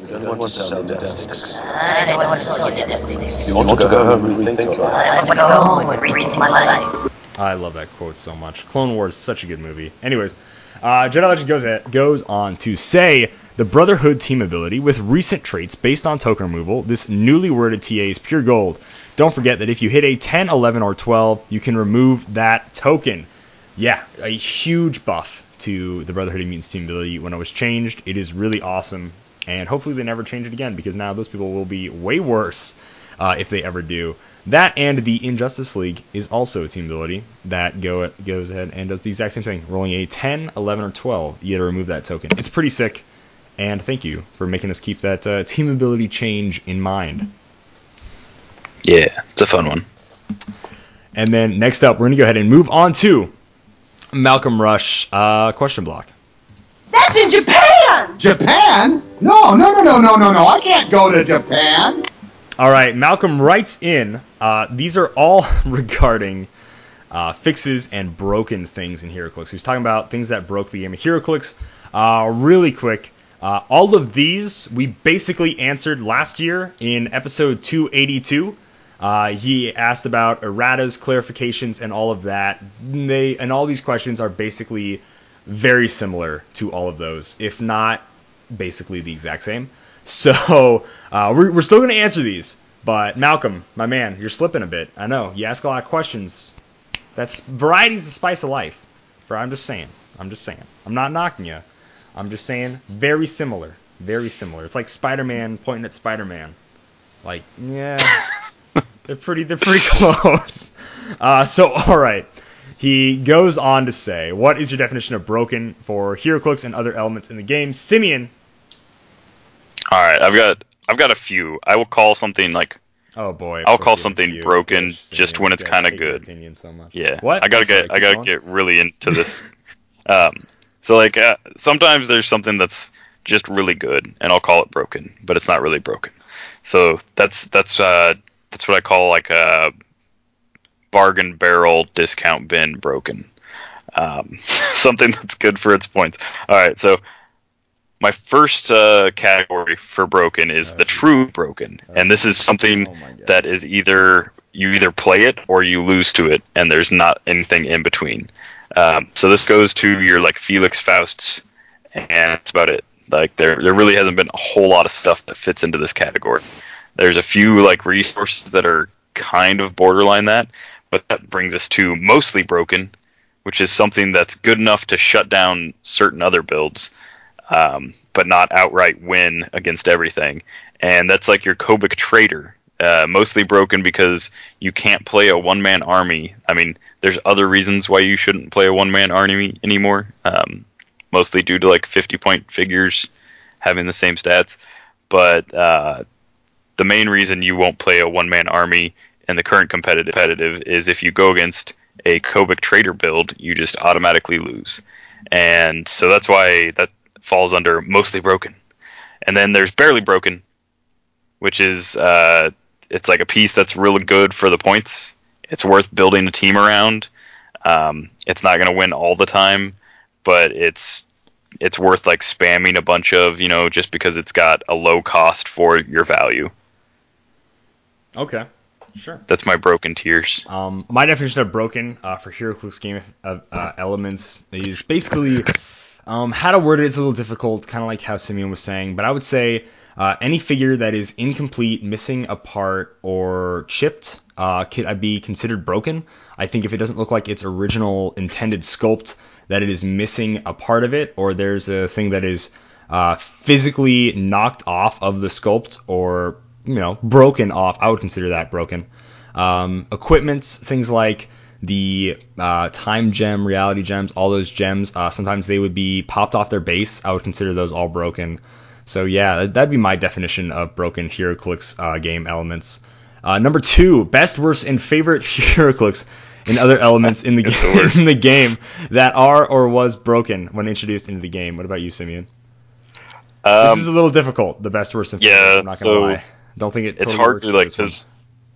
You don't want to sell death sticks. I don't want to sell death sticks. You want to go home and rethink your life. I want to go home and rethink my life. I love that quote so much. Clone Wars is such a good movie. Anyways, uh, Jedi Legend goes, goes on to say the Brotherhood team ability with recent traits based on token removal. This newly worded TA is pure gold. Don't forget that if you hit a 10, 11, or 12, you can remove that token. Yeah, a huge buff to the Brotherhood of Mutants team ability when it was changed. It is really awesome, and hopefully they never change it again because now those people will be way worse uh, if they ever do. That and the Injustice League is also a team ability that go goes ahead and does the exact same thing. Rolling a 10, 11, or 12, you get to remove that token. It's pretty sick, and thank you for making us keep that uh, team ability change in mind. Yeah, it's a fun one. And then next up, we're going to go ahead and move on to Malcolm Rush uh, question block. That's in Japan! Japan? No, no, no, no, no, no, no. I can't go to Japan. All right, Malcolm writes in. Uh, these are all <laughs> regarding uh, fixes and broken things in HeroClix. He's talking about things that broke the game of HeroClix. Uh, really quick, uh, all of these we basically answered last year in episode 282. Uh, he asked about erratas, clarifications, and all of that. They and all these questions are basically very similar to all of those, if not basically the exact same. <laughs> So uh, we're, we're still going to answer these. But Malcolm, my man, you're slipping a bit. I know you ask a lot of questions. That's variety's the spice of life. Bro, I'm just saying. I'm just saying. I'm not knocking you. I'm just saying very similar. Very similar. It's like Spider-Man pointing at Spider-Man. Like, yeah, <laughs> they're pretty. They're pretty close. <laughs> Uh, so all right. He goes on to say, "What is your definition of broken for HeroClix and other elements in the game?" Simeon. All right, I've got I've got a few. I will call something like Oh boy. I'll call something broken just when it's kinda good. Opinion so much. yeah. What? I gotta I'm sorry, get I gotta going. get really into this. <laughs> um, so like uh, sometimes there's something that's just really good, and I'll call it broken, but it's not really broken. So that's that's uh that's what I call like a bargain barrel discount bin broken. Um, <laughs> something that's good for its points. All right, so my first uh, category for broken is the true broken, and this is something Oh that is either you either play it or you lose to it, and there's not anything in between. Um, so this goes to your like Felix Fausts, and that's about it. Like there, there really hasn't been a whole lot of stuff that fits into this category. There's a few like resources that are kind of borderline that, but that brings us to mostly broken, which is something that's good enough to shut down certain other builds, um, but not outright win against everything. And that's like your Kobik Trader. Uh, mostly broken because you can't play a one man army. I mean, there's other reasons why you shouldn't play a one man army anymore. Um, mostly due to like 50 point figures having the same stats. But uh, the main reason you won't play a one man army in the current competitive is if you go against a Kobik Trader build, you just automatically lose. And so that's why that falls under mostly broken. And then there's barely broken, which is uh, it's like a piece that's really good for the points. It's worth building a team around. Um, it's not going to win all the time, but it's it's worth like spamming a bunch of, you know, just because it's got a low cost for your value. Okay, sure. That's my broken tears. Um, my definition of broken uh, for HeroClix game of uh, elements is basically um, how to word it is a little difficult, kind of like how Simeon was saying, but I would say uh, any figure that is incomplete, missing a part, or chipped uh, could be considered broken. I think if it doesn't look like its original intended sculpt, that it is missing a part of it, or there's a thing that is uh, physically knocked off of the sculpt or you know broken off, I would consider that broken. Um, equipment, things like the uh, time gem, reality gems, all those gems, uh, sometimes they would be popped off their base. I would consider those all broken. So yeah, that'd be my definition of broken HeroClix uh, game elements. Uh, number two, best, worst, and favorite <laughs> HeroClix and other elements in the <laughs> game, <laughs> in the game that are or was broken when introduced into the game. What about you, Simeon? Um, this is a little difficult. The best, worst, and favorite. yeah, I'm not gonna so lie. Don't think it. it's totally hard works to like because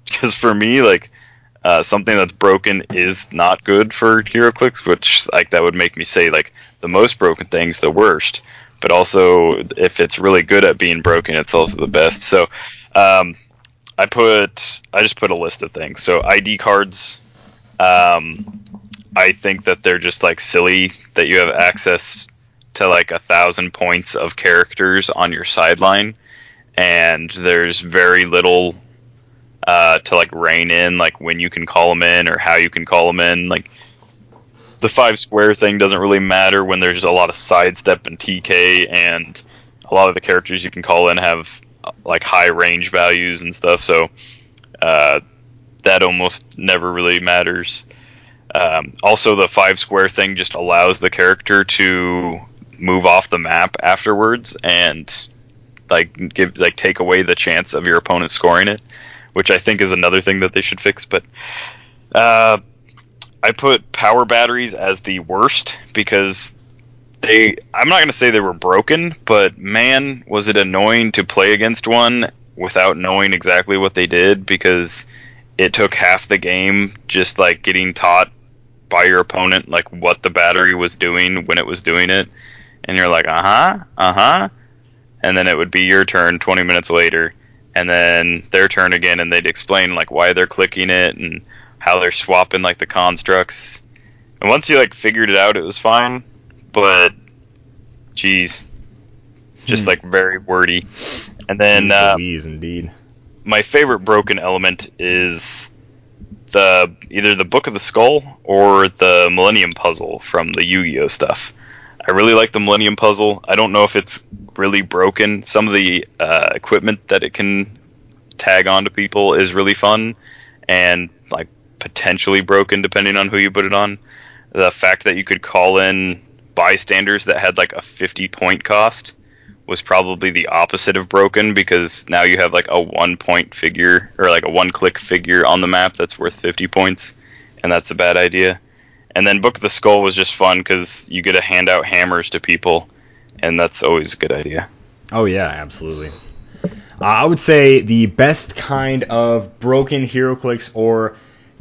because for me like uh, something that's broken is not good for HeroClix, which like that would make me say like the most broken thing's the worst. But also, if it's really good at being broken, it's also the best. So, um, I put I just put a list of things. So ID cards, um, I think that they're just like silly that you have access to like a thousand points of characters on your sideline, and there's very little uh, to like rein in like when you can call them in or how you can call them in. Like the five square thing doesn't really matter when there's a lot of sidestep and TK, and a lot of the characters you can call in have like high range values and stuff. So uh, that almost never really matters. Um, also, the five square thing just allows the character to move off the map afterwards and like give like take away the chance of your opponent scoring it, which I think is another thing that they should fix. But uh, I put power batteries as the worst because they I'm not going to say they were broken, but man, was it annoying to play against one without knowing exactly what they did because it took half the game just like getting taught by your opponent like what the battery was doing when it was doing it. And you're like uh-huh uh-huh. And then it would be your turn 20 minutes later. And then their turn again and they'd explain like why they're clicking it and how they're swapping like the constructs and once you like figured it out it was fine but geez just Hmm. like very wordy and then uh, Louise, indeed. my favorite broken element is the either the Book of the Skull or the Millennium Puzzle from the Yu-Gi-Oh stuff. I really like the Millennium Puzzle. I don't know if it's really broken. Some of the uh, equipment that it can tag onto people is really fun and like potentially broken depending on who you put it on. The fact that you could call in bystanders that had like a 50 point cost was probably the opposite of broken because now you have like a one point figure or like a one click figure on the map that's worth 50 points and that's a bad idea and then book of the skull was just fun because you get to hand out hammers to people and that's always a good idea Oh yeah, absolutely. Uh, I would say the best kind of broken HeroClix or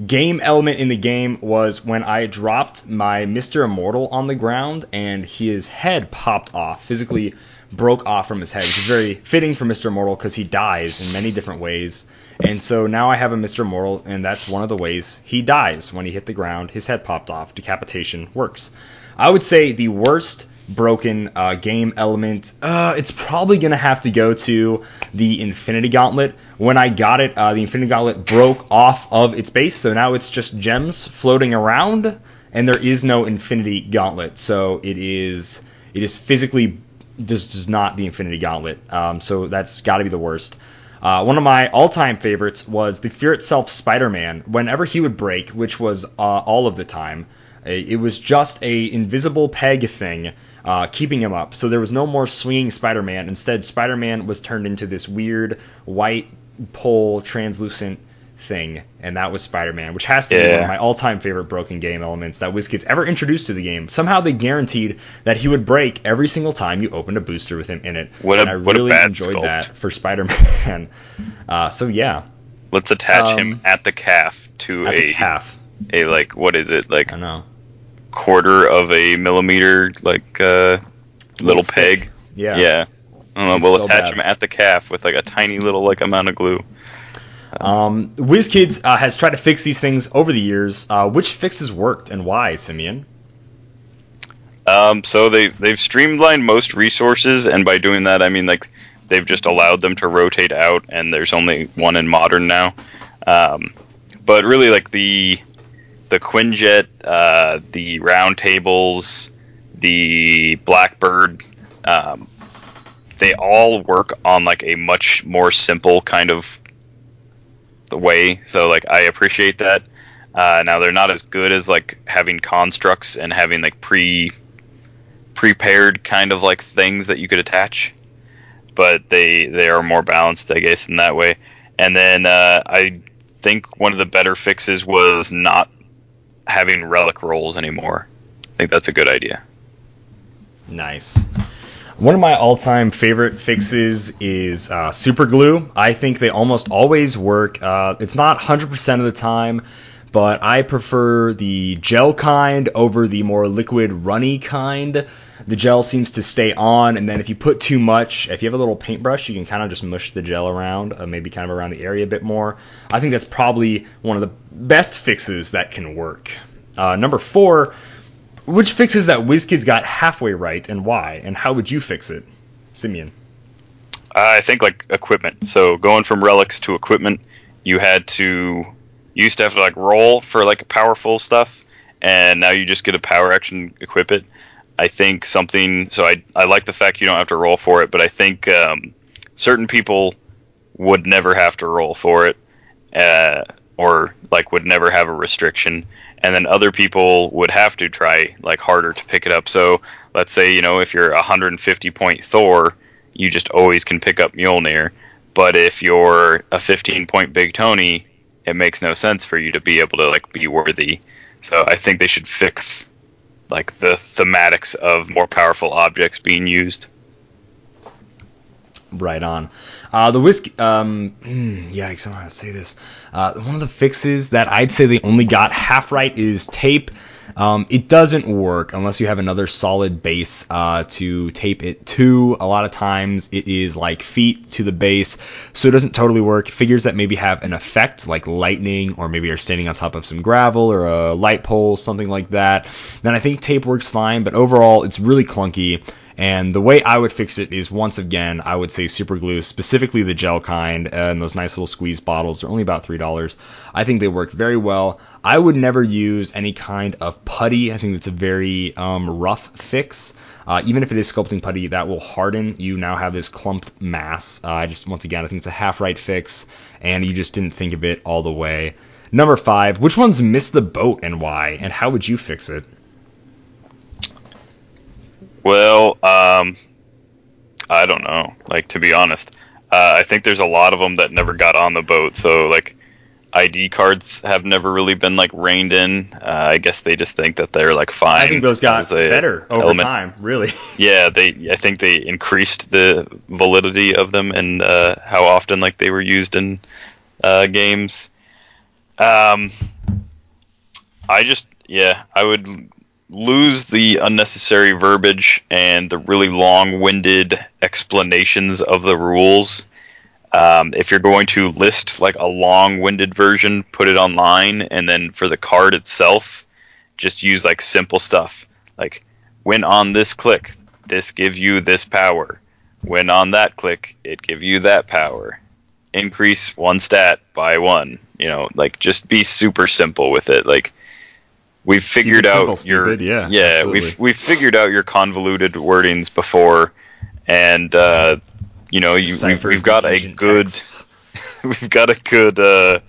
game element in the game was when I dropped my Mr. Immortal on the ground and his head popped off, physically broke off from his head, which is very fitting for Mr. Immortal because he dies in many different ways. And so now I have a Mr. Immortal, and that's one of the ways he dies when he hit the ground. His head popped off. Decapitation works. I would say the worst broken uh, game element. Uh, it's probably gonna have to go to the Infinity Gauntlet. When I got it, uh, the Infinity Gauntlet broke off of its base, so now it's just gems floating around, and there is no Infinity Gauntlet. So it is it is physically just does not the Infinity Gauntlet. Um, so that's got to be the worst. Uh, one of my all-time favorites was the Fear itself Spider-Man. Whenever he would break, which was uh, all of the time, it was just a invisible peg thing uh, keeping him up. So there was no more swinging Spider-Man. Instead, Spider-Man was turned into this weird white pole translucent thing, and that was Spider-Man, which has to be one of my all-time favorite broken game elements that WizKids ever introduced to the game. Somehow they guaranteed that he would break every single time you opened a booster with him in it. What and I a really bad enjoyed sculpt. that for Spider-Man. <laughs> uh, so yeah, let's attach Um, him at the calf to at a the calf. a like what is it like I know. Quarter of a millimeter like uh little peg. Yeah. Yeah. Know, we'll so attach bad. them at the calf with like a tiny little like amount of glue. Um, WizKids uh, has tried to fix these things over the years. Uh, which fixes worked and why, Simeon? Um, so they they've streamlined most resources, and by doing that, I mean like they've just allowed them to rotate out, and there's only one in modern now. Um, but really, like the the Quinjet, uh, the round tables, the Blackbird, um, they all work on like a much more simple kind of the way. So like I appreciate that. Uh, now they're not as good as like having constructs and having like pre prepared kind of like things that you could attach, but they they are more balanced, I guess, in that way. And then uh, I think one of the better fixes was not having relic rolls anymore. I think that's a good idea. Nice. One of my all-time favorite fixes is uh, super glue. I think they almost always work. Uh, it's not 100% of the time, but I prefer the gel kind over the more liquid runny kind. The gel seems to stay on, and then if you put too much, if you have a little paintbrush, you can kind of just mush the gel around, uh, maybe kind of around the area a bit more. I think that's probably one of the best fixes that can work. Uh, number four, which fixes that WizKids got halfway right and why, and how would you fix it, Simeon? I think like equipment. So going from relics to equipment, you had to you used to have to like roll for like powerful stuff, and now you just get a power action equip it. I think something. So I I like the fact you don't have to roll for it, but I think um, certain people would never have to roll for it, uh, or like would never have a restriction, and then other people would have to try like harder to pick it up. So let's say you know if you're a 150 point Thor, you just always can pick up Mjolnir. But if you're a 15 point Big Tony, it makes no sense for you to be able to like be worthy. So I think they should fix like the thematics of more powerful objects being used. Right on. Uh, the whisk, um, <clears throat> yikes, I don't know how to say this. Uh, one of the fixes that I'd say they only got half right is tape. Um, it doesn't work unless you have another solid base uh, to tape it to. A lot of times it is like feet to the base, so it doesn't totally work. Figures that maybe have an effect like lightning, or maybe are standing on top of some gravel or a light pole, something like that. Then I think tape works fine, but overall it's really clunky. And the way I would fix it is once again, I would say super glue, specifically the gel kind, and those nice little squeeze bottles. They're only about three dollars. I think they work very well. I would never use any kind of putty. I think that's a very um, rough fix. Uh, even if it is sculpting putty, that will harden. You now have this clumped mass. Uh, I just once again, I think it's a half right fix, and you just didn't think of it all the way. Number five, which ones missed the boat and why, and how would you fix it? Well, um, I don't know. Like to be honest, uh, I think there's a lot of them that never got on the boat. So like, ID cards have never really been like reined in. Uh, I guess they just think that they're like fine. I think those got better over element. time, really. <laughs> Yeah, they. I think they increased the validity of them and uh, how often like they were used in uh, games. Um, I just yeah, I would lose the unnecessary verbiage and the really long-winded explanations of the rules. Um, if you're going to list like a long-winded version, put it online, and then for the card itself, just use like simple stuff like when on this click, this gives you this power. When on that click, it gives you that power. Increase one stat by one. You know, like just be super simple with it. Like we've figured it out simple, your stupid, yeah, yeah absolutely. we've we've figured out your convoluted wordings before, and uh, you know you we've, we've got a good <laughs> we've got a good uh,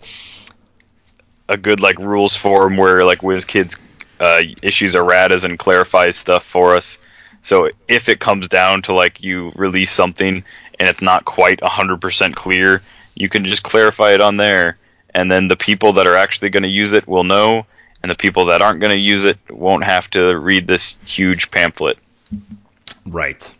a good like rules forum where like WizKids uh, issues erratas and clarifies stuff for us. So if it comes down to like you release something and it's not quite hundred percent clear, you can just clarify it on there, and then the people that are actually going to use it will know, and the people that aren't going to use it won't have to read this huge pamphlet. Right.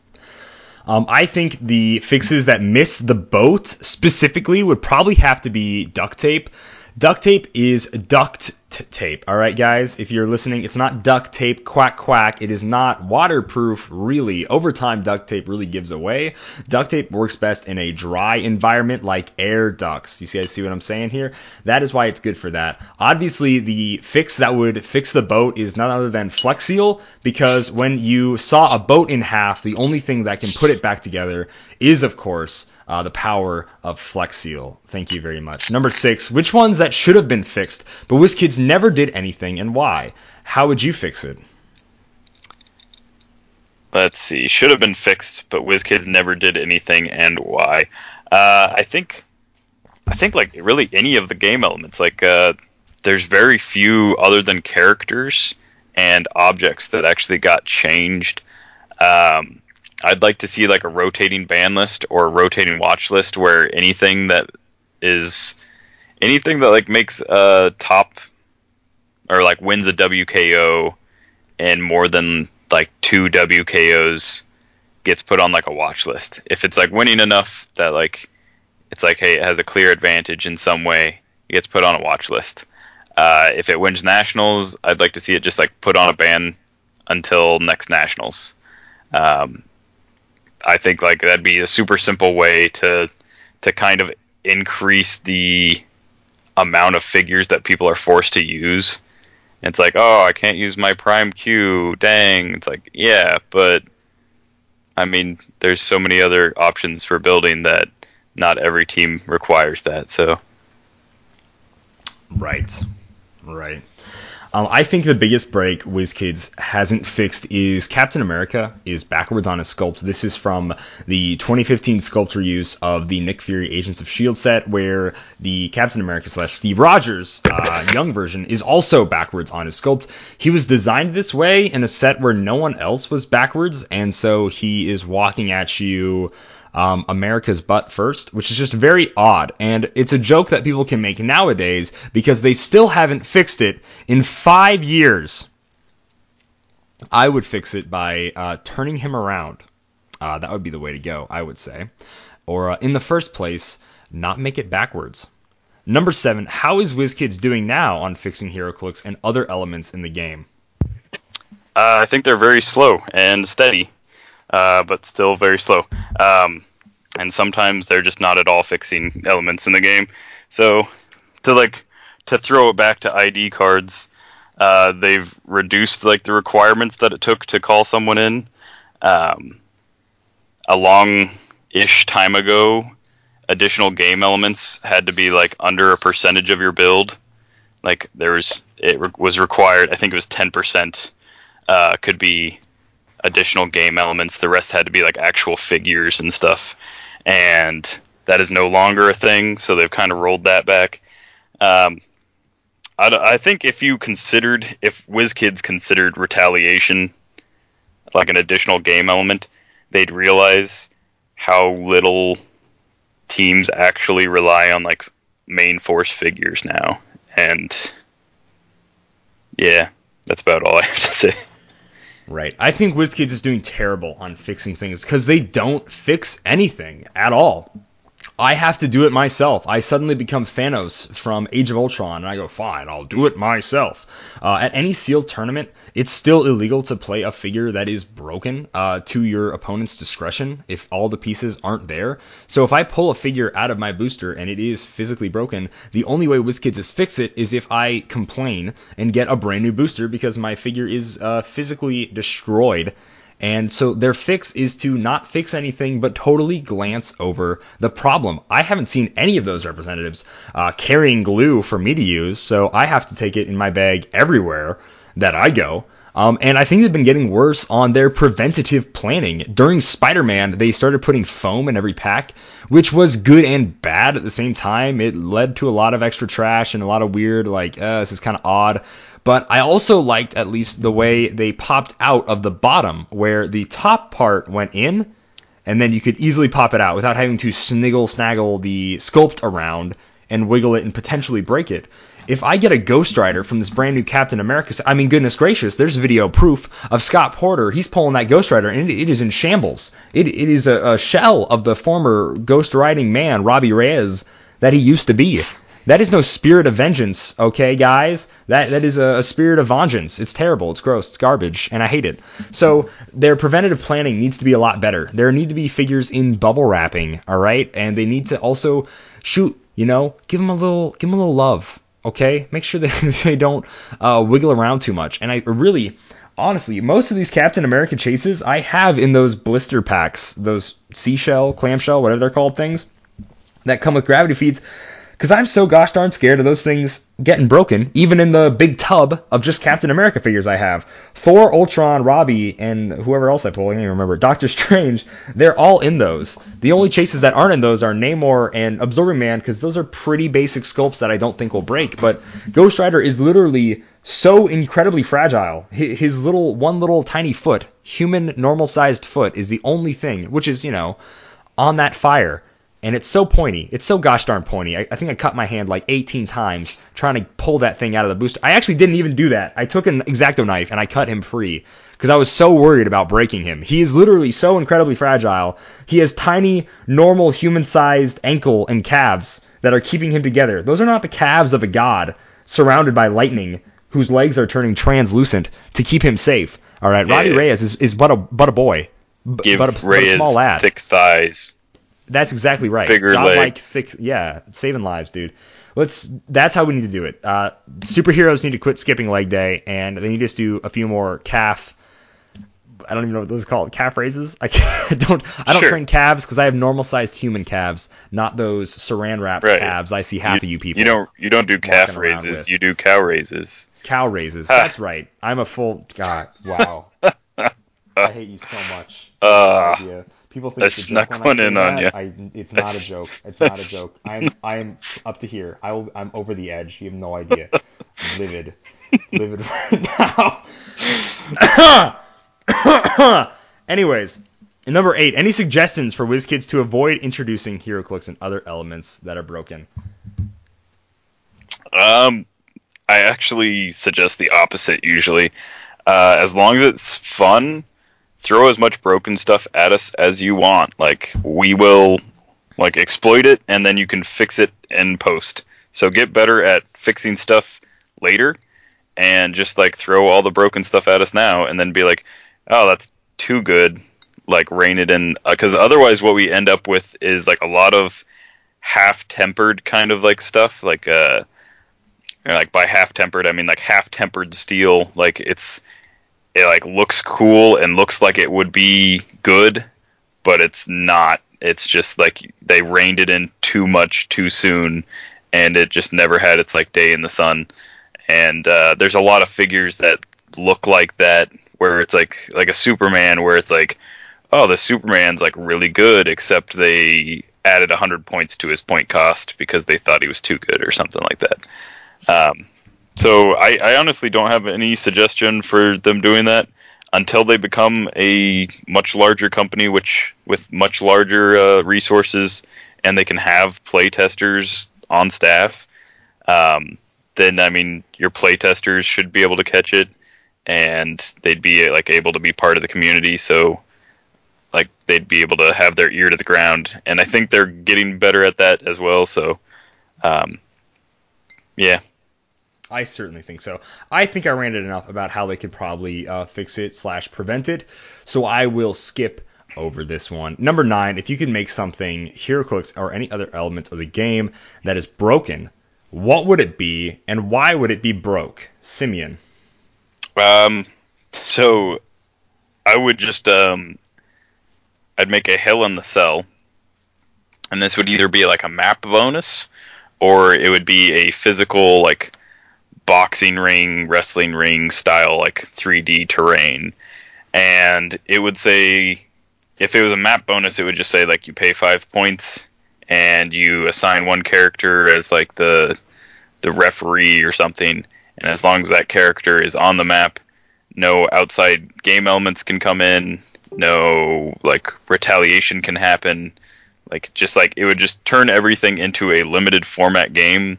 Um, I think the fixes that miss the boat specifically would probably have to be duct tape. Duct tape is duct t- tape. All right, guys, if you're listening, it's not duct tape, quack quack. It is not waterproof, really. Over time, duct tape really gives away. Duct tape works best in a dry environment like air ducts. You guys see what I'm saying here? That is why it's good for that. Obviously, the fix that would fix the boat is none other than Flex Seal, because when you saw a boat in half, the only thing that can put it back together is, of course, uh, the power of Flex Seal. Thank you very much. Number six, which ones that should have been fixed, but WizKids never did anything, and why? How would you fix it? Let's see. Should have been fixed, but WizKids never did anything, and why? Uh, I think, I think like really any of the game elements. Like, uh, there's very few other than characters and objects that actually got changed. Um, I'd like to see like a rotating ban list or a rotating watch list where anything that is anything that like makes a top or like wins a WKO and more than like two WKOs gets put on like a watch list. If it's like winning enough that like it's like hey it has a clear advantage in some way, it gets put on a watch list. Uh, if it wins nationals, I'd like to see it just like put on a ban until next nationals. Um, I think like that'd be a super simple way to to kind of increase the amount of figures that people are forced to use. It's like, oh, I can't use my prime Q. Dang. It's like, yeah, but I mean, there's so many other options for building that not every team requires that. So, right, right. Um, I think the biggest break WizKids hasn't fixed is Captain America is backwards on his sculpt. This is from the 2015 sculptor use of the Nick Fury Agents of S.H.I.E.L.D. set, where the Captain America slash Steve Rogers uh, young version is also backwards on his sculpt. He was designed this way in a set where no one else was backwards, and so he is walking at you um, America's butt first, which is just very odd. And it's a joke that people can make nowadays because they still haven't fixed it in five years. I would fix it by uh, turning him around. Uh, that would be the way to go, I would say. Or uh, in the first place, not make it backwards. Number seven, how is WizKids doing now on fixing HeroClix and other elements in the game? Uh, I think they're very slow and steady uh, but still very slow. Um, and sometimes they're just not at all fixing elements in the game. So to like to throw it back to ID cards, uh, they've reduced like the requirements that it took to call someone in. Um, a long-ish time ago, additional game elements had to be like under a percentage of your build. Like there was, it re- was required. I think it was ten percent. Uh, could be additional game elements. The rest had to be like actual figures and stuff, and that is no longer a thing. So they've kind of rolled that back. Um, I, I think if you considered, if WizKids considered retaliation like an additional game element, they'd realize how little teams actually rely on like main force figures now. And yeah, that's about all I have to say. Right. I think WizKids is doing terrible on fixing things because they don't fix anything at all. I have to do it myself. I suddenly become Thanos from Age of Ultron, and I go, fine, I'll do it myself. Uh, at any sealed tournament, it's still illegal to play a figure that is broken uh, to your opponent's discretion if all the pieces aren't there. So if I pull a figure out of my booster and it is physically broken, the only way WizKids is fix it is if I complain and get a brand new booster because my figure is uh, physically destroyed and so their fix is to not fix anything, but totally glance over the problem. I haven't seen any of those representatives uh, carrying glue for me to use, so I have to take it in my bag everywhere that I go. Um, and I think they've been getting worse on their preventative planning. During Spider Man, they started putting foam in every pack, which was good and bad at the same time. It led to a lot of extra trash and a lot of weird, like, uh, this is kind of odd. But I also liked at least the way they popped out of the bottom, where the top part went in, and then you could easily pop it out without having to sniggle snaggle the sculpt around and wiggle it and potentially break it. If I get a Ghost Rider from this brand new Captain America, I mean, goodness gracious, there's video proof of Scott Porter. He's pulling that Ghost Rider, and it, it is in shambles. It, it is a, a shell of the former Ghost Riding man, Robbie Reyes, that he used to be. That is no spirit of vengeance, okay, guys? That that is a, a spirit of vengeance. It's terrible. It's gross. It's garbage, and I hate it. So their preventative planning needs to be a lot better. There need to be figures in bubble wrapping, all right, and they need to also shoot. You know, give them a little, give them a little love, okay? Make sure <laughs> that they don't uh, wiggle around too much. And I really, honestly, most of these Captain America chases I have in those blister packs, those seashell, clamshell, whatever they're called things that come with gravity feeds. Because I'm so gosh darn scared of those things getting broken, even in the big tub of just Captain America figures I have. Thor, Ultron, Robbie, and whoever else I pull, I can't even remember. <laughs> Doctor Strange, they're all in those. The only chases that aren't in those are Namor and Absorbing Man, because those are pretty basic sculpts that I don't think will break. But Ghost Rider is literally so incredibly fragile. His little, one little tiny foot, human normal sized foot, is the only thing, which is, you know, on that fire. And it's so pointy. It's so gosh darn pointy. I, I think I cut my hand like 18 times trying to pull that thing out of the booster. I actually didn't even do that. I took an X-Acto knife and I cut him free because I was so worried about breaking him. He is literally so incredibly fragile. He has tiny, normal, human sized ankle and calves that are keeping him together. Those are not the calves of a god surrounded by lightning whose legs are turning translucent to keep him safe. All right, Yeah, Robbie. Reyes is, is but a but a boy, b- Give but, a, but a small lad. thick thighs. That's exactly right. Bigger Godlike, legs. thick, yeah, saving lives, dude. Let's. That's how we need to do it. Uh, superheroes need to quit skipping leg day, and they need to just do a few more calf. I don't even know what those are called. Calf raises. <laughs> I, don't. I don't Sure. train calves because I have normal sized human calves, not those saran wrap Right. calves I see half of you people. You don't you don't do calf raises. with. You do cow raises. cow raises. Ah. That's right. I'm a full. God, wow. <laughs> I hate you so much. Uh. People think I it's snuck one in on that. ya. I, it's not a joke. It's not a <laughs> joke. I'm I'm up to here. I will, I'm over the edge. You have no idea. I'm <laughs> livid, <laughs> livid right now. <coughs> Anyways, number eight, any suggestions for WizKids to avoid introducing HeroClix and other elements that are broken? Um, I actually suggest the opposite usually. Uh, as long as it's fun, throw as much broken stuff at us as you want. Like we will, like exploit it, and then you can fix it in post. So get better at fixing stuff later, and just like throw all the broken stuff at us now, and then be like, oh, that's too good. Like rein it in, because otherwise, what we end up with is like a lot of half-tempered kind of like stuff, like uh like by half tempered I mean like half tempered steel like it's it like looks cool and looks like it would be good but it's not. It's just like they reined it in too much too soon and it just never had its like day in the sun. And uh, there's a lot of figures that look like that where it's like like a superman where it's like oh the superman's like really good except they added 100 points to his point cost because they thought he was too good or something like that. Um, so I, I honestly don't have any suggestion for them doing that until they become a much larger company, which with much larger uh, resources, and they can have play testers on staff. Um, then I mean, your play testers should be able to catch it, and they'd be like able to be part of the community. So like they'd be able to have their ear to the ground, and I think they're getting better at that as well. So. Um, yeah, I certainly think so. I think I ranted enough about how they could probably uh, fix it slash prevent it, so I will skip over this one. Number nine, if you can make something HeroClix or any other element of the game that is broken, what would it be and why would it be broke? Simeon. Um, so I would just um, I'd make a Hell in the Cell, and this would either be like a map bonus, or it would be a physical like boxing ring, wrestling ring style like 3D terrain, and it would say if it was a map bonus, it would just say like you pay five points and you assign one character as like the the referee or something, and as long as that character is on the map, no outside game elements can come in, no like retaliation can happen. Like just like it would just turn everything into a limited format game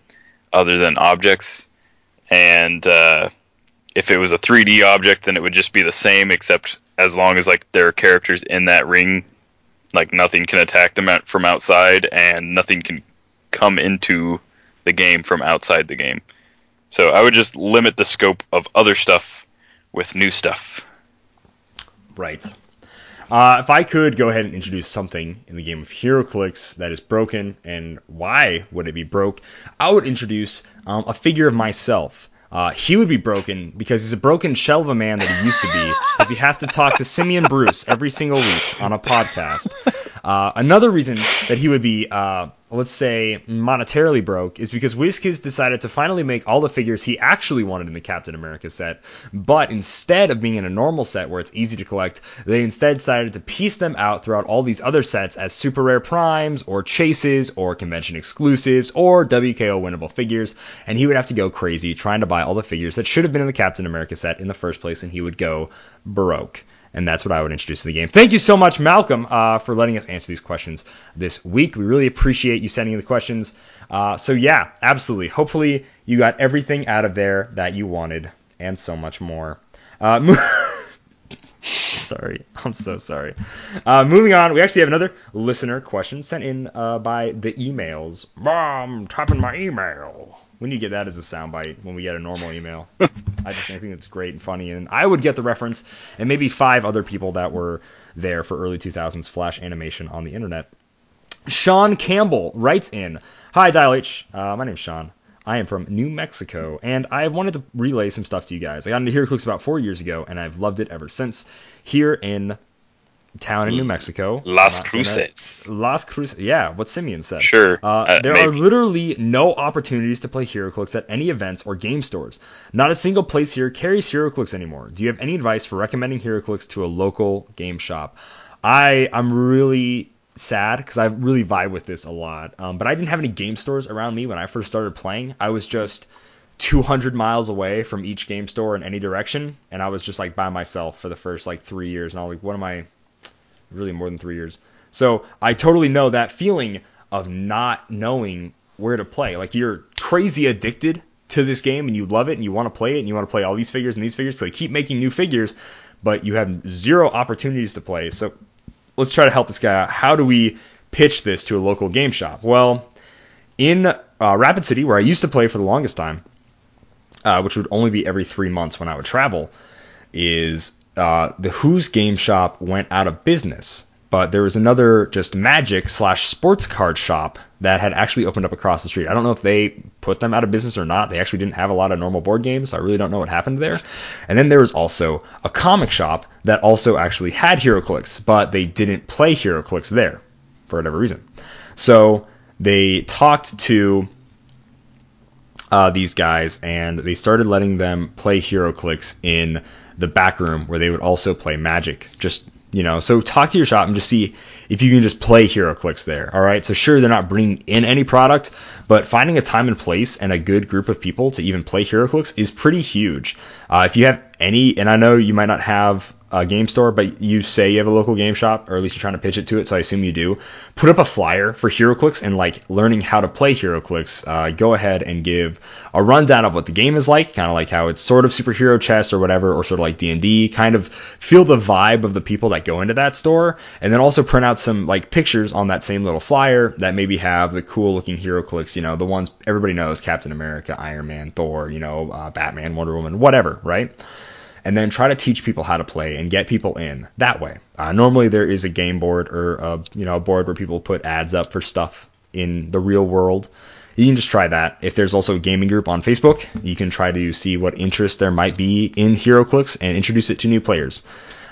other than objects. And uh, if it was a 3D object, then it would just be the same, except as long as like there are characters in that ring, like nothing can attack them from outside, and nothing can come into the game from outside the game. So I would just limit the scope of other stuff with new stuff. Right. Uh, if I could go ahead and introduce something in the game of HeroClix that is broken and why would it be broke, I would introduce um, a figure of myself. Uh, he would be broken because he's a broken shell of a man that he used to be because he has to talk to Simeon Bruce every single week on a podcast. Uh, another reason that he would be, uh, let's say, monetarily broke is because WizKids decided to finally make all the figures he actually wanted in the Captain America set, but instead of being in a normal set where it's easy to collect, they instead decided to piece them out throughout all these other sets as super rare primes, or chases, or convention exclusives, or WKO winnable figures, and he would have to go crazy trying to buy all the figures that should have been in the Captain America set in the first place, and he would go broke and that's what I would introduce to the game. Thank you so much, Malcolm, uh, for letting us answer these questions this week. We really appreciate you sending in the questions. Uh, so yeah, absolutely. Hopefully you got everything out of there that you wanted, and so much more. Uh, <laughs> mo- sorry, I'm so sorry. Uh, moving on, we actually have another listener question sent in uh, by the emails. Mom, typing my email. We need to get that as a soundbite when we get a normal email. <laughs> I just I think it's great and funny, and I would get the reference, and maybe five other people that were there for early 2000s Flash animation on the internet. Sean Campbell writes in, "Hi Dial H, uh, my name's Sean. I am from New Mexico, and I wanted to relay some stuff to you guys. I got into HeroClix about four years ago, and I've loved it ever since. Here in town in New Mexico, Las I'm gonna- Cruces. Las Cruces. Yeah, what Simeon said. Sure, Uh, uh, there are literally no opportunities to play HeroClix at any events or game stores. Not a single place here carries HeroClix anymore. Do you have any advice for recommending HeroClix to a local game shop? I I'm really sad because I really vibe with this a lot. Um, but I didn't have any game stores around me when I first started playing. I was just 200 miles away from each game store in any direction, and I was just like by myself for the first like three years. And I was like, what am I? Really more than three years. So I totally know that feeling of not knowing where to play. Like you're crazy addicted to this game and you love it and you want to play it and you want to play all these figures and these figures. So they keep making new figures, but you have zero opportunities to play. So let's try to help this guy out. How do we pitch this to a local game shop? Well, in uh, Rapid City, where I used to play for the longest time, uh, which would only be every three months when I would travel, is uh, the Who's Game Shop went out of business. But there was another just magic slash sports card shop that had actually opened up across the street. I don't know if they put them out of business or not. They actually didn't have a lot of normal board games, so I really don't know what happened there. And then there was also a comic shop that also actually had HeroClix, but they didn't play HeroClix there for whatever reason. So they talked to uh, these guys, and they started letting them play HeroClix in the back room where they would also play Magic. Just you know, so talk to your shop and just see if you can just play HeroClix there. All right. So sure, they're not bringing in any product, but finding a time and place and a good group of people to even play HeroClix is pretty huge. Uh, if you have any, and I know you might not have a game store, but you say you have a local game shop, or at least you're trying to pitch it to it, so I assume you do. Put up a flyer for HeroClix and like learning how to play HeroClix. Uh, go ahead and give a rundown of what the game is like, kind of like how it's sort of superhero chess or whatever, or sort of like D&D. Kind of feel the vibe of the people that go into that store, and then also print out some like pictures on that same little flyer that maybe have the cool looking HeroClix, you know, the ones everybody knows: Captain America, Iron Man, Thor, you know, uh, Batman, Wonder Woman, whatever, right? And then try to teach people how to play and get people in that way. Uh, normally there is a game board or a, you know a board where people put ads up for stuff in the real world. You can just try that. If there's also a gaming group on Facebook, you can try to see what interest there might be in HeroClix and introduce it to new players.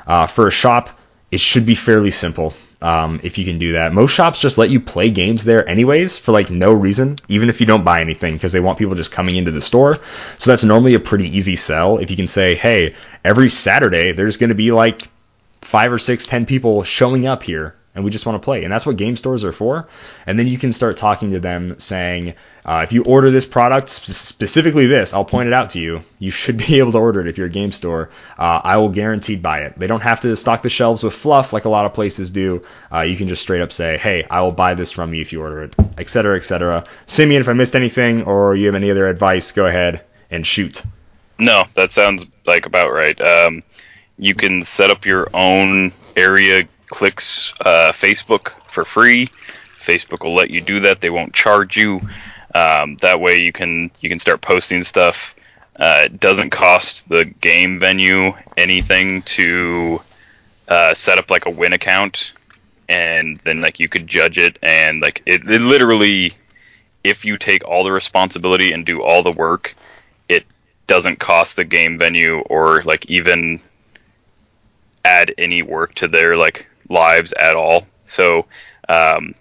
Uh, for a shop, it should be fairly simple um, if you can do that. Most shops just let you play games there anyways for like no reason, even if you don't buy anything, because they want people just coming into the store. So that's normally a pretty easy sell if you can say, hey, every Saturday there's going to be like five or six, ten people showing up here. And we just want to play, and that's what game stores are for. And then you can start talking to them, saying, uh, if you order this product, sp- specifically this, I'll point it out to you. You should <laughs> be able to order it if you're a game store. Uh, I will guaranteed buy it. They don't have to stock the shelves with fluff like a lot of places do. Uh, you can just straight up say, hey, I will buy this from you if you order it, etc., etc. Simeon, if I missed anything or you have any other advice, go ahead and shoot. No, that sounds like about right. Um, you can set up your own area clicks uh, Facebook for free. Facebook will let you do that. They won't charge you. Um, that way you can you can start posting stuff. Uh, it doesn't cost the game venue anything to uh, set up like a win account, and then like you could judge it, and like it, it literally, if you take all the responsibility and do all the work, it doesn't cost the game venue or like even add any work to their like lives at all. So um,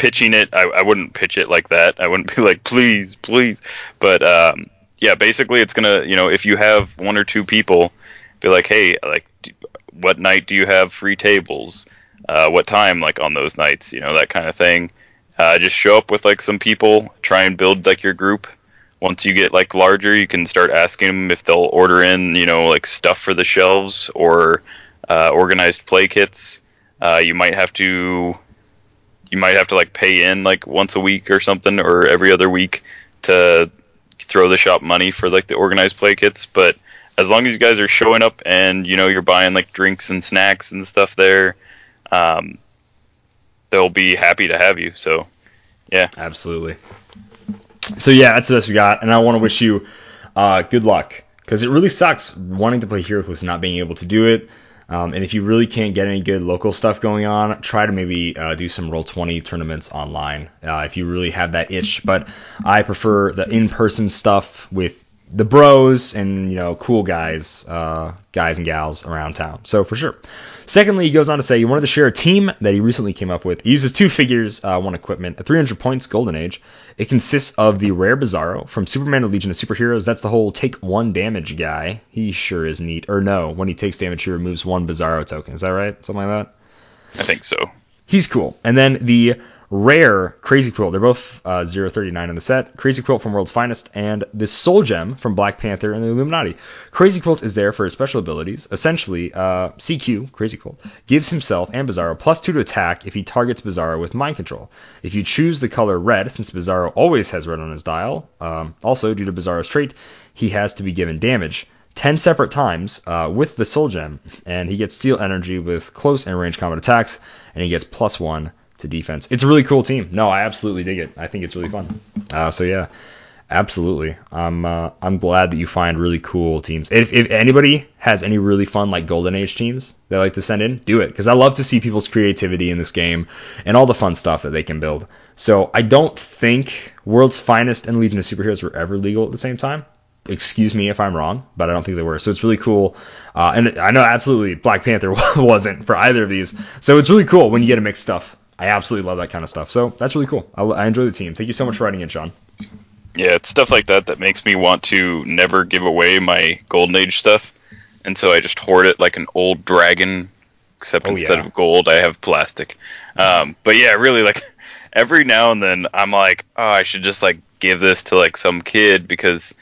pitching it, I, I wouldn't pitch it like that. I wouldn't <laughs> be like, please, please. But um, yeah, basically, it's gonna, you know, if you have one or two people, be like, hey, like, d- what night do you have free tables? Uh, what time, like on those nights, you know, that kind of thing. Uh, just show up with like some people, try and build like your group. Once you get like larger, you can start asking them if they'll order in, you know, like stuff for the shelves or uh, organized play kits. Uh, you might have to you might have to like pay in like once a week or something or every other week to throw the shop money for like the organized play kits. But as long as you guys are showing up and you know you're buying like drinks and snacks and stuff there um, they'll be happy to have you. So yeah. Absolutely. So yeah, that's the best we got, and I want to wish you uh, good luck. Because it really sucks wanting to play HeroClix and not being able to do it. Um, and if you really can't get any good local stuff going on, try to maybe uh, do some Roll20 tournaments online uh, if you really have that itch. But I prefer the in-person stuff with the bros and you know cool guys, uh, guys and gals around town. So for sure. Secondly, he goes on to say he wanted to share a team that he recently came up with. He uses two figures, uh, one equipment, at 300 points Golden Age. It consists of the rare Bizarro from Superman to Legion of Superheroes. That's the whole take one damage guy. He sure is neat. Or no, when he takes damage, he removes one Bizarro token. Is that right? Something like that. i think so He's cool. And then the rare Crazy Quilt. They're both uh, 039 in the set. Crazy Quilt from World's Finest and the Soul Gem from Black Panther and the Illuminati. Crazy Quilt is there for his special abilities. Essentially, uh, CQ, Crazy Quilt, gives himself and Bizarro plus 2 to attack if he targets Bizarro with Mind Control. If you choose the color red, since Bizarro always has red on his dial, um, also due to Bizarro's trait, he has to be given damage. 10 separate times uh, with the Soul Gem, and he gets Steal Energy with close and range combat attacks, and he gets plus 1 to defense. It's a really cool team. No, I absolutely dig it. I think it's really fun. Uh, so yeah, absolutely. I'm uh, I'm glad that you find really cool teams. If, if anybody has any really fun like Golden Age teams they like to send in, do it because I love to see people's creativity in this game and all the fun stuff that they can build. So I don't think World's Finest and Legion of Superheroes were ever legal at the same time. Excuse me if I'm wrong, but I don't think they were. So it's really cool. Uh, and I know absolutely Black Panther <laughs> wasn't for either of these. So it's really cool when you get a mix stuff. I absolutely love that kind of stuff. So that's really cool. I, I enjoy the team. Thank you so much for writing in, Sean. Yeah, it's stuff like that that makes me want to never give away my Golden Age stuff, and so I just hoard it like an old dragon, except Oh, instead yeah. of gold, I have plastic. Um, but yeah, really, like <laughs> every now and then, I'm like, oh, I should just like give this to like some kid because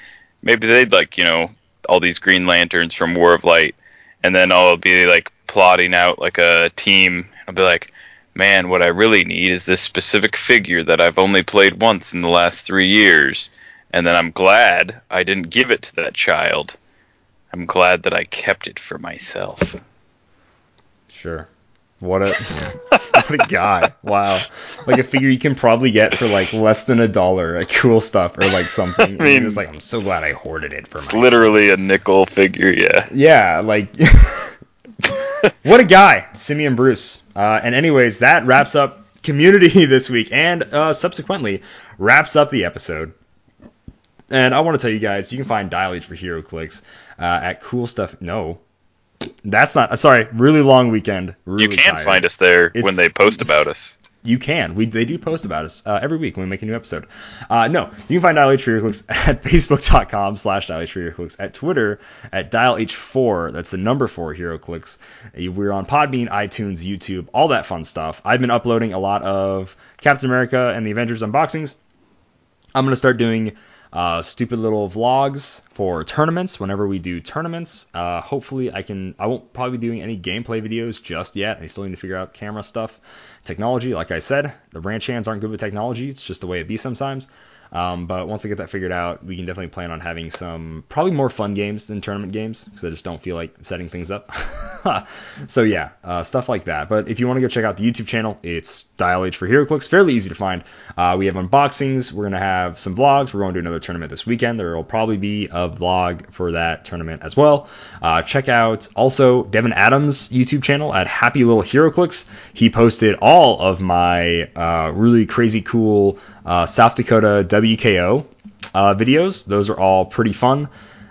maybe they'd like you know all these Green Lanterns from War of Light, and then I'll be like plotting out like a team. I'll be like, man, what I really need is this specific figure that I've only played once in the last three years. And then I'm glad I didn't give it to that child. I'm glad that I kept it for myself. Sure. What a <laughs> what a guy. Wow. Like a figure you can probably get for like less than a dollar, like cool stuff or like something. <laughs> I mean- it's like I'm so glad I hoarded it for It's my literally a nickel figure, yeah. Yeah, like <laughs> <laughs> what a guy, Simeon Bruce. Uh, and anyways, that wraps up community <laughs> this week, and uh, subsequently wraps up the episode. And I want to tell you guys, you can find Dial H for HeroClix uh, at Cool Stuff. No, that's not. uh, Sorry, really long weekend. Really you can tired. find us there It's- when they post about us. You can. We they do post about us uh, every week when we make a new episode. Uh, no, you can find Dial H for HeroClix <laughs> at facebook.com slash Dial H for HeroClix, at Twitter at Dial H4. That's the number four HeroClix. We're on Podbean, iTunes, YouTube, all that fun stuff. I've been uploading a lot of Captain America and the Avengers unboxings. I'm gonna start doing uh, stupid little vlogs for tournaments whenever we do tournaments. Uh, hopefully, I can. I won't probably be doing any gameplay videos just yet. I still need to figure out camera stuff, technology. Like I said, the ranch hands aren't good with technology. It's just the way it be sometimes. Um, but once I get that figured out, we can definitely plan on having some probably more fun games than tournament games because I just don't feel like setting things up. <laughs> <laughs> so yeah, uh, stuff like that. But if you want to go check out the YouTube channel, it's Dial H for HeroClix. Fairly easy to find. Uh, we have unboxings. We're gonna have some vlogs. We're going to do another tournament this weekend. There will probably be a vlog for that tournament as well. Uh, check out also Devin Adams' YouTube channel at Happy Little HeroClix. He posted all of my uh, really crazy cool uh, South Dakota WKO uh, videos. Those are all pretty fun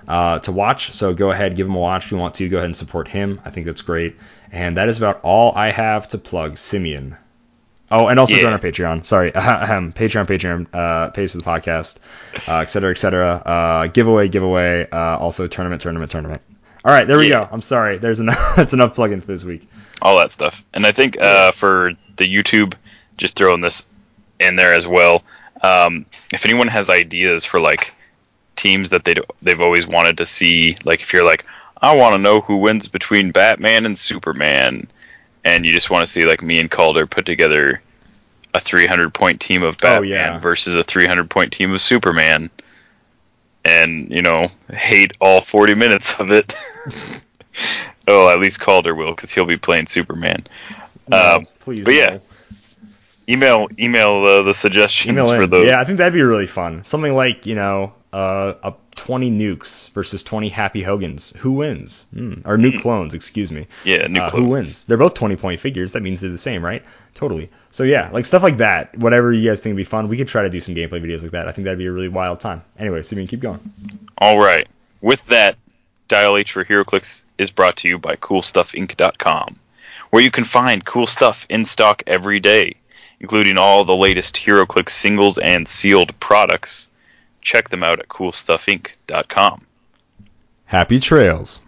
uh, to watch. So go ahead, give him a watch if you want to. Go ahead and support him. I think that's great. And that is about all I have to plug Simeon. Oh, and also Yeah. join our Patreon. Sorry, <laughs> Patreon, Patreon, uh, page for the podcast, uh, et cetera, et cetera. Uh, giveaway, giveaway. Uh, also tournament, tournament, tournament. All right, there we Yeah. go. I'm sorry. There's enough. <laughs> That's enough plugging for this week. all that stuff. And I think uh, for the YouTube, just throwing this in there as well. Um, if anyone has ideas for like teams that they they've always wanted to see, like if you're like, I want to know who wins between Batman and Superman, and you just want to see like me and Calder put together a 300 point team of Batman Oh, yeah. versus a 300 point team of Superman, and you know hate all 40 minutes of it. <laughs> oh, at least Calder will because he'll be playing Superman. No, Um, please. but yeah, email email uh, the suggestions Email for those. Yeah, I think that'd be really fun. Something like you know, uh, a 20 nukes versus 20 Happy Hogans. Who wins? Hmm. Or nuke clones, excuse me. Yeah, new Uh, clones. who wins? They're both 20 point figures. That means they're the same, right? Totally. So yeah, like stuff like that. Whatever you guys think would be fun, we could try to do some gameplay videos like that. I think that'd be a really wild time. Anyway, so we can keep going. All right. With that, Dial H for HeroClix is brought to you by CoolStuffInc.com, where you can find cool stuff in stock every day, including all the latest HeroClix singles and sealed products. Check them out at CoolStuffInc.com. Happy trails.